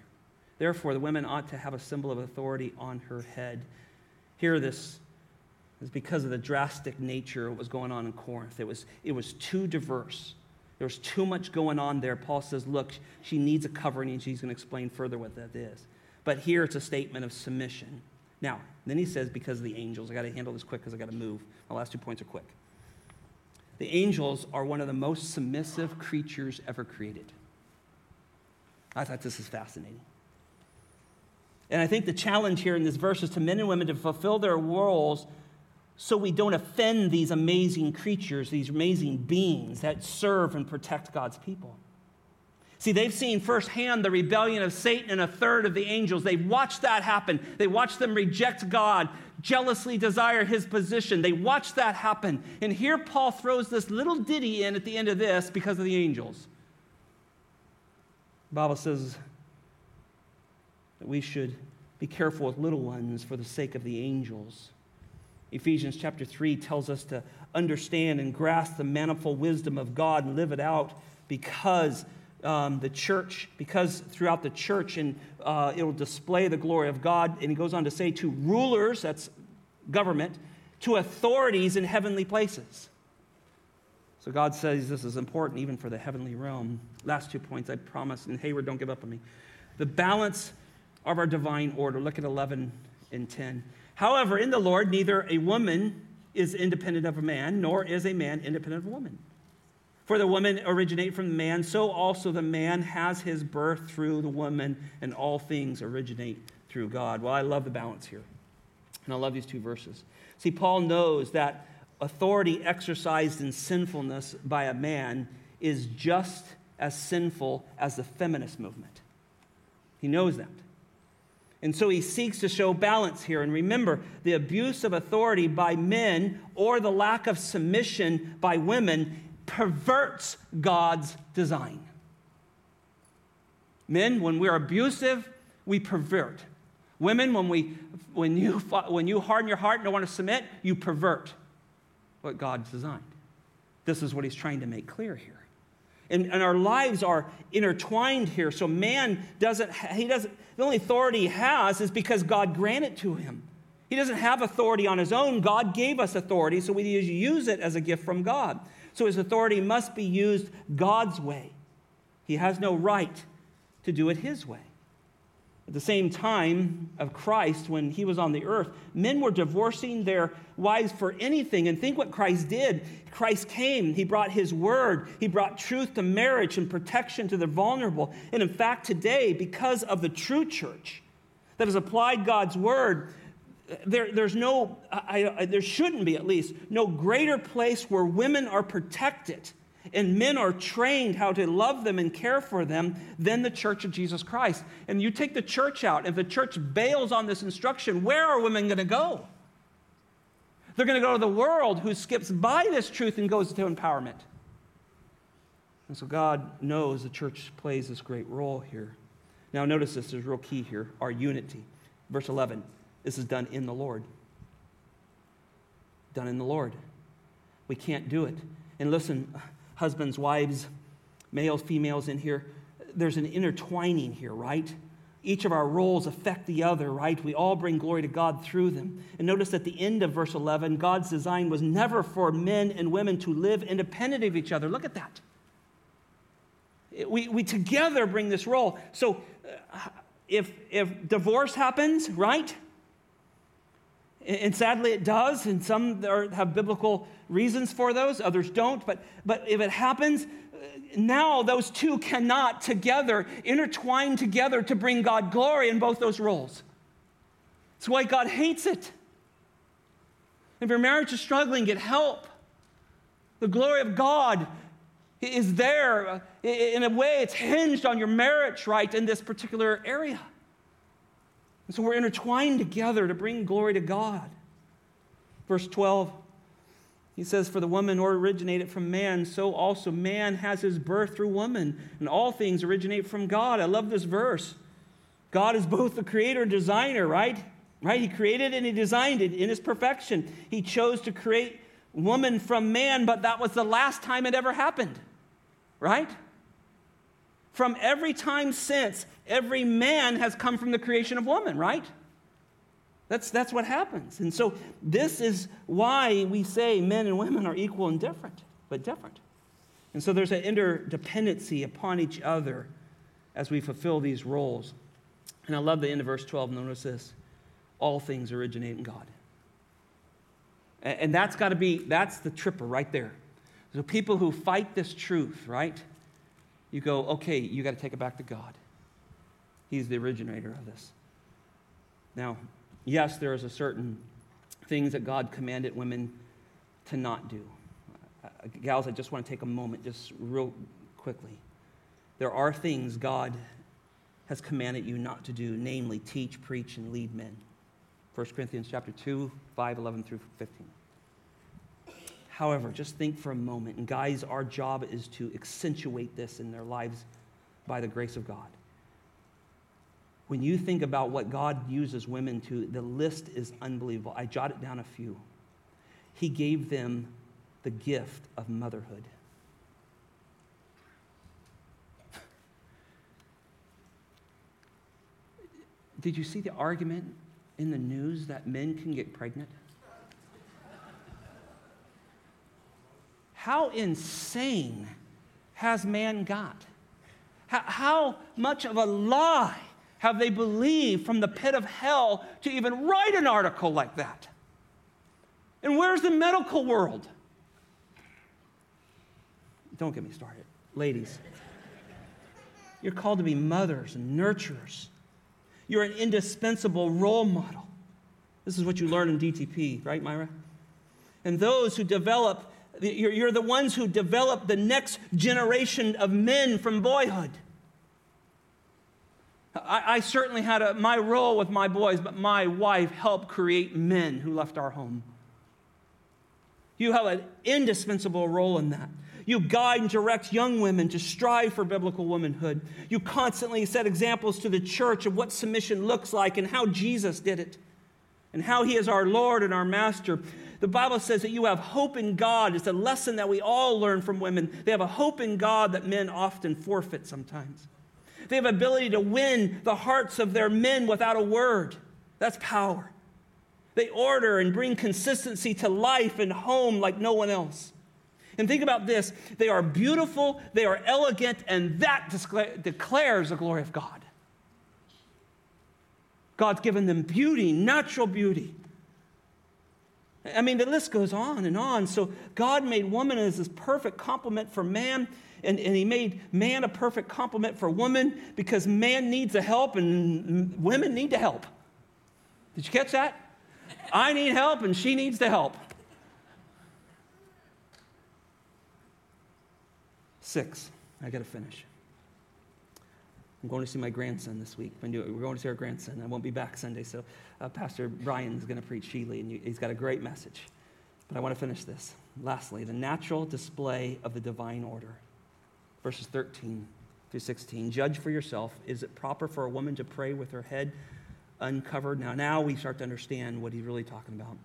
Therefore, the women ought to have a symbol of authority on her head. Here, this is because of the drastic nature of what was going on in Corinth. It was, it was too diverse. There was too much going on there. Paul says, look, she needs a covering, and she's going to explain further what that is. But here it's a statement of submission. Now, then he says, because of the angels, I got to handle this quick because I got to move. My last two points are quick. The angels are one of the most submissive creatures ever created. I thought this is fascinating. And I think the challenge here in this verse is to men and women to fulfill their roles so we don't offend these amazing creatures, these amazing beings that serve and protect God's people. See, they've seen firsthand the rebellion of Satan and a third of the angels. They've watched that happen. They watched them reject God, jealously desire his position. They watched that happen. And here Paul throws this little ditty in at the end of this because of the angels. The Bible says that we should be careful with little ones for the sake of the angels. Ephesians chapter 3 tells us to understand and grasp the manifold wisdom of God and live it out because um, the church, because throughout the church, and uh, it will display the glory of God. And he goes on to say to rulers, that's government, to authorities in heavenly places. So God says this is important even for the heavenly realm. Last two points, I promise. And Hayward, don't give up on me. The balance of our divine order. Look at 11 and 10. However, in the Lord, neither a woman is independent of a man, nor is a man independent of a woman. For the woman originate from the man, so also the man has his birth through the woman, and all things originate through God. Well, I love the balance here. And I love these two verses. See, Paul knows that authority exercised in sinfulness by a man is just as sinful as the feminist movement. He knows that. And so he seeks to show balance here. And remember, the abuse of authority by men or the lack of submission by women perverts God's design. Men, when we're abusive, we pervert. Women, when, we, when, you, when you harden your heart and don't want to submit, you pervert what God's designed. This is what he's trying to make clear here. And, and our lives are intertwined here. So man doesn't, he doesn't, the only authority he has is because God granted to him. He doesn't have authority on his own. God gave us authority, so we use it as a gift from God. So his authority must be used God's way. He has no right to do it his way. At the same time of Christ, when he was on the earth, men were divorcing their wives for anything. And think what Christ did. Christ came, he brought his word, he brought truth to marriage and protection to the vulnerable. And in fact, today, because of the true church that has applied God's word, there, there's no, I, I, there shouldn't be at least, no greater place where women are protected and men are trained how to love them and care for them than the church of Jesus Christ. And you take the church out, if the church bails on this instruction, where are women going to go? They're going to go to the world who skips by this truth and goes to empowerment. And so God knows the church plays this great role here. Now, notice this, there's real key here our unity. Verse 11 this is done in the Lord. Done in the Lord. We can't do it. And listen, husbands, wives, males, females in here, there's an intertwining here, right? Each of our roles affect the other, right? We all bring glory to God through them. And notice at the end of verse 11, God's design was never for men and women to live independent of each other. Look at that. We, we together bring this role. So uh, if, if divorce happens, right? And sadly, it does, and some have biblical reasons for those, others don't. But, but if it happens, uh, now those two cannot together intertwine together to bring God glory in both those roles. That's why God hates it. If your marriage is struggling, get help. The glory of God is there. Uh, in a way, it's hinged on your marriage, right, in this particular area. And so we're intertwined together to bring glory to God. Verse 12, he says, For the woman originated from man, so also man has his birth through woman, and all things originate from God. I love this verse. God is both the creator and designer, right? Right? He created and he designed it in his perfection. He chose to create woman from man, but that was the last time it ever happened, right? From every time since, every man has come from the creation of woman, right? That's, that's what happens. And so, this is why we say men and women are equal and different, but different. And so, there's an interdependency upon each other as we fulfill these roles. And I love the end of verse 12. Notice this all things originate in God. And that's got to be, that's the tripper right there. So, people who fight this truth, right? you go, okay, you got to take it back to God. He's the originator of this. Now, yes, there is a certain things that God commanded women to not do. Uh, gals, I just want to take a moment, just real quickly. There are things God has commanded you not to do, namely teach, preach, and lead men. 1 Corinthians chapter 2, 5, 11 through 15. However, just think for a moment, and guys, our job is to accentuate this in their lives by the grace of God. When you think about what God uses women to, the list is unbelievable. I jotted down a few. He gave them the gift of motherhood. Did you see the argument in the news that men can get pregnant? how insane has man got? How, much of a lie have they believed from the pit of hell to even write an article like that? And where's the medical world? Don't get me started. Ladies, you're called to be mothers and nurturers. You're an indispensable role model. This is what you learn in DTP, right, Myra? And those who develop you're, the ones who develop the next generation of men from boyhood. I, I certainly had a, my role with my boys, but my wife helped create men who left our home. You have an indispensable role in that. You guide and direct young women to strive for biblical womanhood. You constantly set examples to the church of what submission looks like and how Jesus did it, and how he is our Lord and our Master. The Bible says that you have hope in God. It's a lesson that we all learn from women. They have a hope in God that men often forfeit sometimes. They have ability to win the hearts of their men without a word. That's power. They order and bring consistency to life and home like no one else. And think about this they are beautiful, they are elegant, and that declares the glory of God. God's given them beauty, natural beauty. I mean, the list goes on and on. So God made woman as this perfect complement for man, and, and He made man a perfect complement for woman because man needs a help and women need to help. Did you catch that? I need help and she needs to help. Six, I got to finish. I'm going to see my grandson this week. We're going to see our grandson. I won't be back Sunday, so uh, Pastor Brian is going to preach Sheely, and he's got a great message. But I want to finish this. Lastly, the natural display of the divine order. Verses 13 through 16. Judge for yourself. Is it proper for a woman to pray with her head uncovered? Now, now we start to understand what he's really talking about.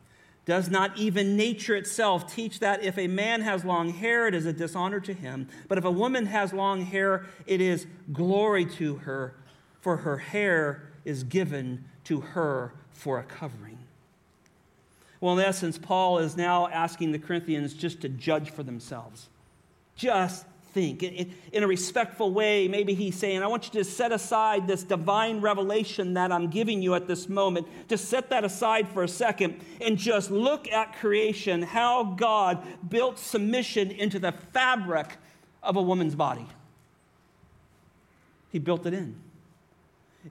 Does not even nature itself teach that if a man has long hair, it is a dishonor to him? But if a woman has long hair, it is glory to her, for her hair is given to her for a covering. Well, in essence, Paul is now asking the Corinthians just to judge for themselves. Just think. In, a respectful way, maybe he's saying, I want you to set aside this divine revelation that I'm giving you at this moment. Just set that aside for a second and just look at creation, how God built submission into the fabric of a woman's body. He built it in.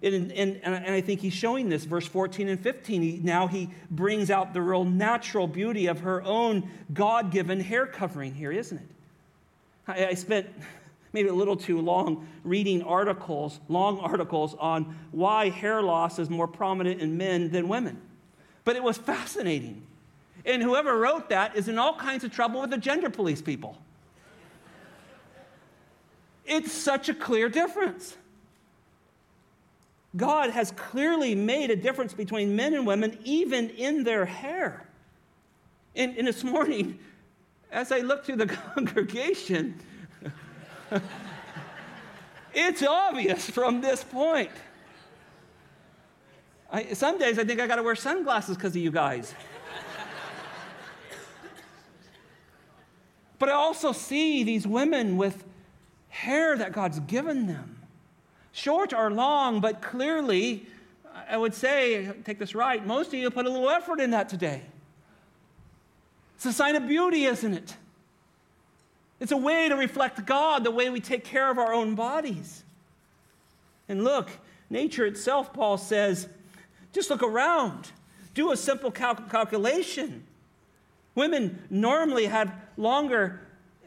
And, and, and I think he's showing this, verse 14 and 15. He, now he brings out the real natural beauty of her own God given hair covering here, isn't it? I, I spent maybe a little too long reading articles, long articles on why hair loss is more prominent in men than women. But it was fascinating. And whoever wrote that is in all kinds of trouble with the gender police people. It's such a clear difference. God has clearly made a difference between men and women, even in their hair. And, and this morning, as I look through the congregation, it's obvious from this point. I, some days I think I got to wear sunglasses because of you guys. but I also see these women with hair that God's given them short or long, but clearly, I would say, take this right, most of you put a little effort in that today. It's a sign of beauty, isn't it? It's a way to reflect God, the way we take care of our own bodies. And look, nature itself, Paul says, just look around. Do a simple cal- calculation. Women normally have longer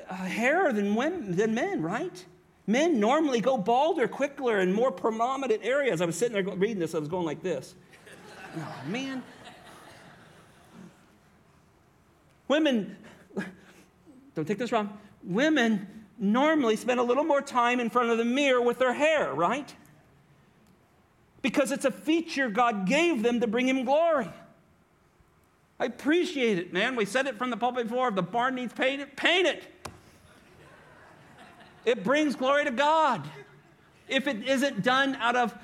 uh, hair than, women, than men, right? Men normally go balder quicker in more prominent areas. I was sitting there reading this, I was going like this. Oh, man. Women, don't take this wrong, women normally spend a little more time in front of the mirror with their hair, right? Because it's a feature God gave them to bring Him glory. I appreciate it, man. We said it from the pulpit before. If the barn needs painted, paint it. It brings glory to God. If it isn't done out of,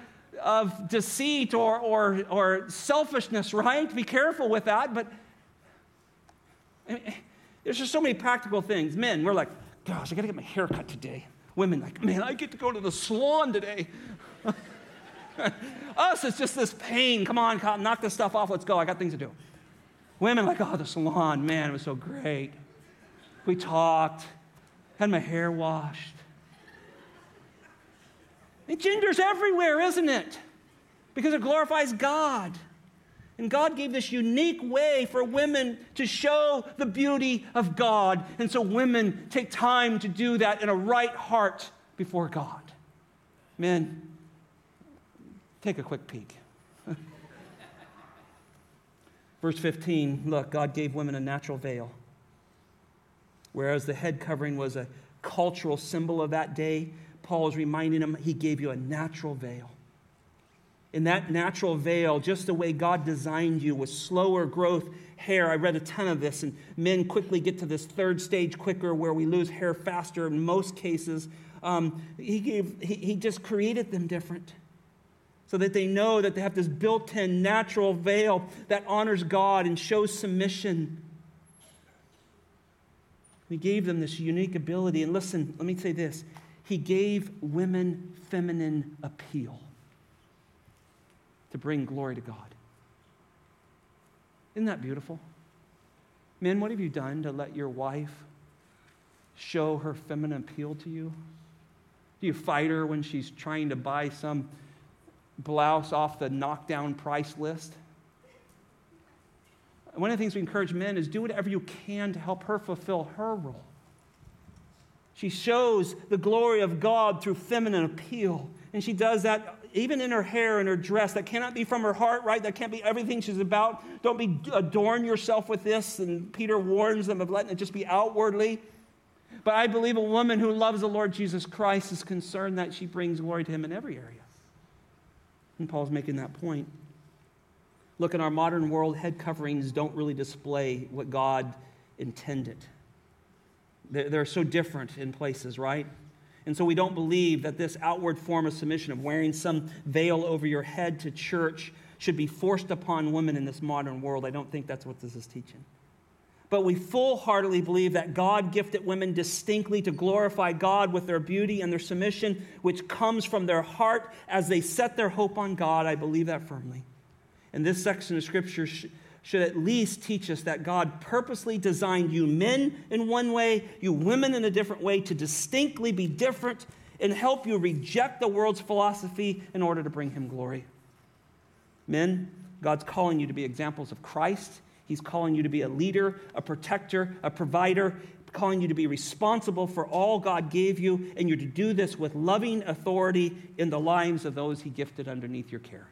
of deceit or, or, or selfishness, right? Be careful with that. But I mean, there's just so many practical things. Men, we're like, gosh, I got to get my hair cut today. Women, like, man, I get to go to the salon today. Us, it's just this pain. Come on, knock this stuff off. Let's go. I got things to do. Women, like, oh, the salon, man, it was so great. We talked had my hair washed. And gender's everywhere, isn't it? Because it glorifies God. And God gave this unique way for women to show the beauty of God. And so women take time to do that in a right heart before God. Men, take a quick peek. Verse 15 look, God gave women a natural veil. Whereas the head covering was a cultural symbol of that day, Paul is reminding them he gave you a natural veil. In that natural veil, just the way God designed you with slower growth hair. I read a ton of this, and men quickly get to this third stage quicker where we lose hair faster in most cases. Um, he, gave, he, he just created them different so that they know that they have this built in natural veil that honors God and shows submission he gave them this unique ability. And listen, let me say this He gave women feminine appeal. To bring glory to God. Isn't that beautiful? Men, what have you done to let your wife show her feminine appeal to you? Do you fight her when she's trying to buy some blouse off the knockdown price list? One of the things we encourage men is do whatever you can to help her fulfill her role. She shows the glory of God through feminine appeal. And she does that even in her hair and her dress. That cannot be from her heart, right? That can't be everything she's about. Don't be adorn yourself with this. And Peter warns them of letting it just be outwardly. But I believe a woman who loves the Lord Jesus Christ is concerned that she brings glory to him in every area. And Paul's making that point. Look, in our modern world, head coverings don't really display what God intended. They're, so different in places, right? And so we don't believe that this outward form of submission, of wearing some veil over your head to church, should be forced upon women in this modern world. I don't think that's what this is teaching. But we full heartedly believe that God gifted women distinctly to glorify God with their beauty and their submission, which comes from their heart as they set their hope on God. I believe that firmly. And this section of Scripture should at least teach us that God purposely designed you men in one way, you women in a different way, to distinctly be different and help you reject the world's philosophy in order to bring Him glory. Men, God's calling you to be examples of Christ. He's calling you to be a leader, a protector, a provider, calling you to be responsible for all God gave you, and you're to do this with loving authority in the lives of those He gifted underneath your care.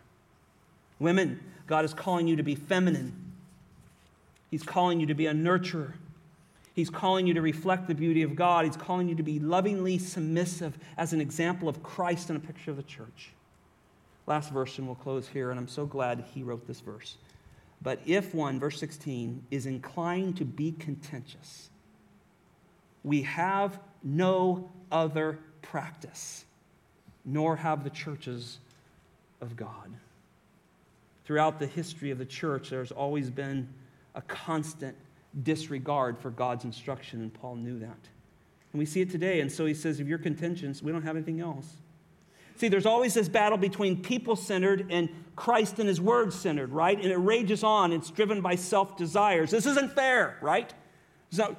Women, God is calling you to be feminine. He's calling you to be a nurturer. He's calling you to reflect the beauty of God. He's calling you to be lovingly submissive as an example of Christ and a picture of the church. Last verse, and we'll close here, and I'm so glad he wrote this verse. But if one, verse 16, is inclined to be contentious, we have no other practice, nor have the churches of God throughout the history of the church, there's always been a constant disregard for God's instruction, and Paul knew that. And we see it today. And so he says, if you're contentious, we don't have anything else. See, there's always this battle between people centered and Christ and his word centered, right? And it rages on. It's driven by self desires. This isn't fair, right? So,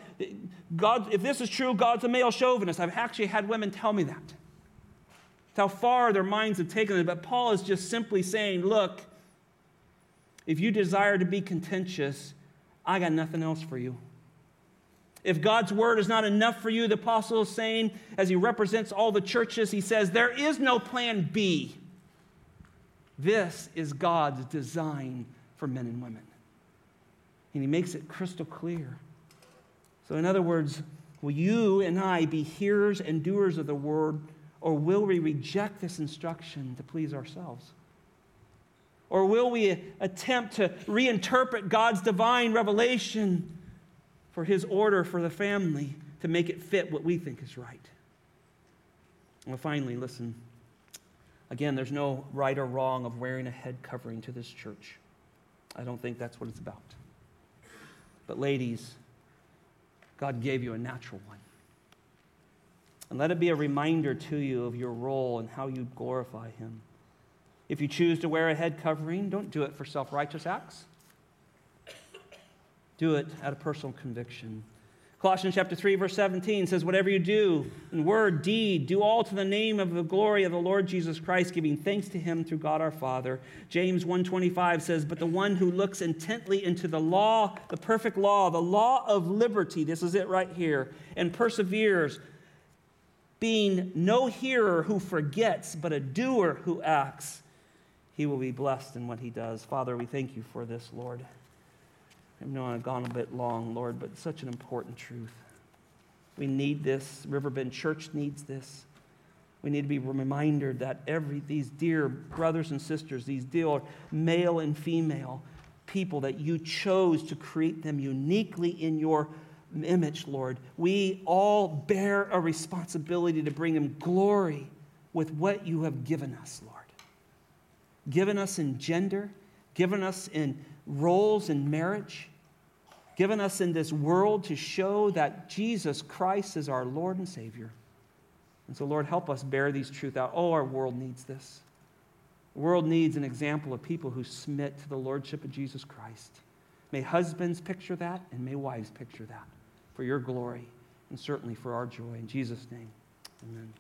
God, if this is true, God's a male chauvinist. I've actually had women tell me that. how far their minds have taken it. But Paul is just simply saying, look, if you desire to be contentious, I got nothing else for you. If God's word is not enough for you, the apostle is saying, as he represents all the churches, he says, there is no plan B. This is God's design for men and women. And he makes it crystal clear. So, in other words, will you and I be hearers and doers of the word, or will we reject this instruction to please ourselves? Or will we attempt to reinterpret God's divine revelation for his order for the family to make it fit what we think is right? Well, finally, listen. Again, there's no right or wrong of wearing a head covering to this church. I don't think that's what it's about. But, ladies, God gave you a natural one. And let it be a reminder to you of your role and how you glorify Him. If you choose to wear a head covering, don't do it for self righteous acts. Do it out of personal conviction. Colossians chapter 3 verse 17 says whatever you do in word deed do all to the name of the glory of the Lord Jesus Christ giving thanks to him through God our Father. James 1:25 says but the one who looks intently into the law the perfect law the law of liberty this is it right here and perseveres being no hearer who forgets but a doer who acts he will be blessed in what he does. Father, we thank you for this, Lord. I know I've gone a bit long, Lord, but such an important truth. We need this. Riverbend Church needs this. We need to be reminded that every these dear brothers and sisters, these dear male and female people that you chose to create them uniquely in your image, Lord, we all bear a responsibility to bring him glory with what you have given us, Lord given us in gender, given us in roles in marriage, given us in this world to show that Jesus Christ is our Lord and Savior. And so, Lord, help us bear these truths out. Oh, our world needs this. The world needs an example of people who submit to the lordship of Jesus Christ. May husbands picture that, and may wives picture that for your glory and certainly for our joy. In Jesus' name, amen.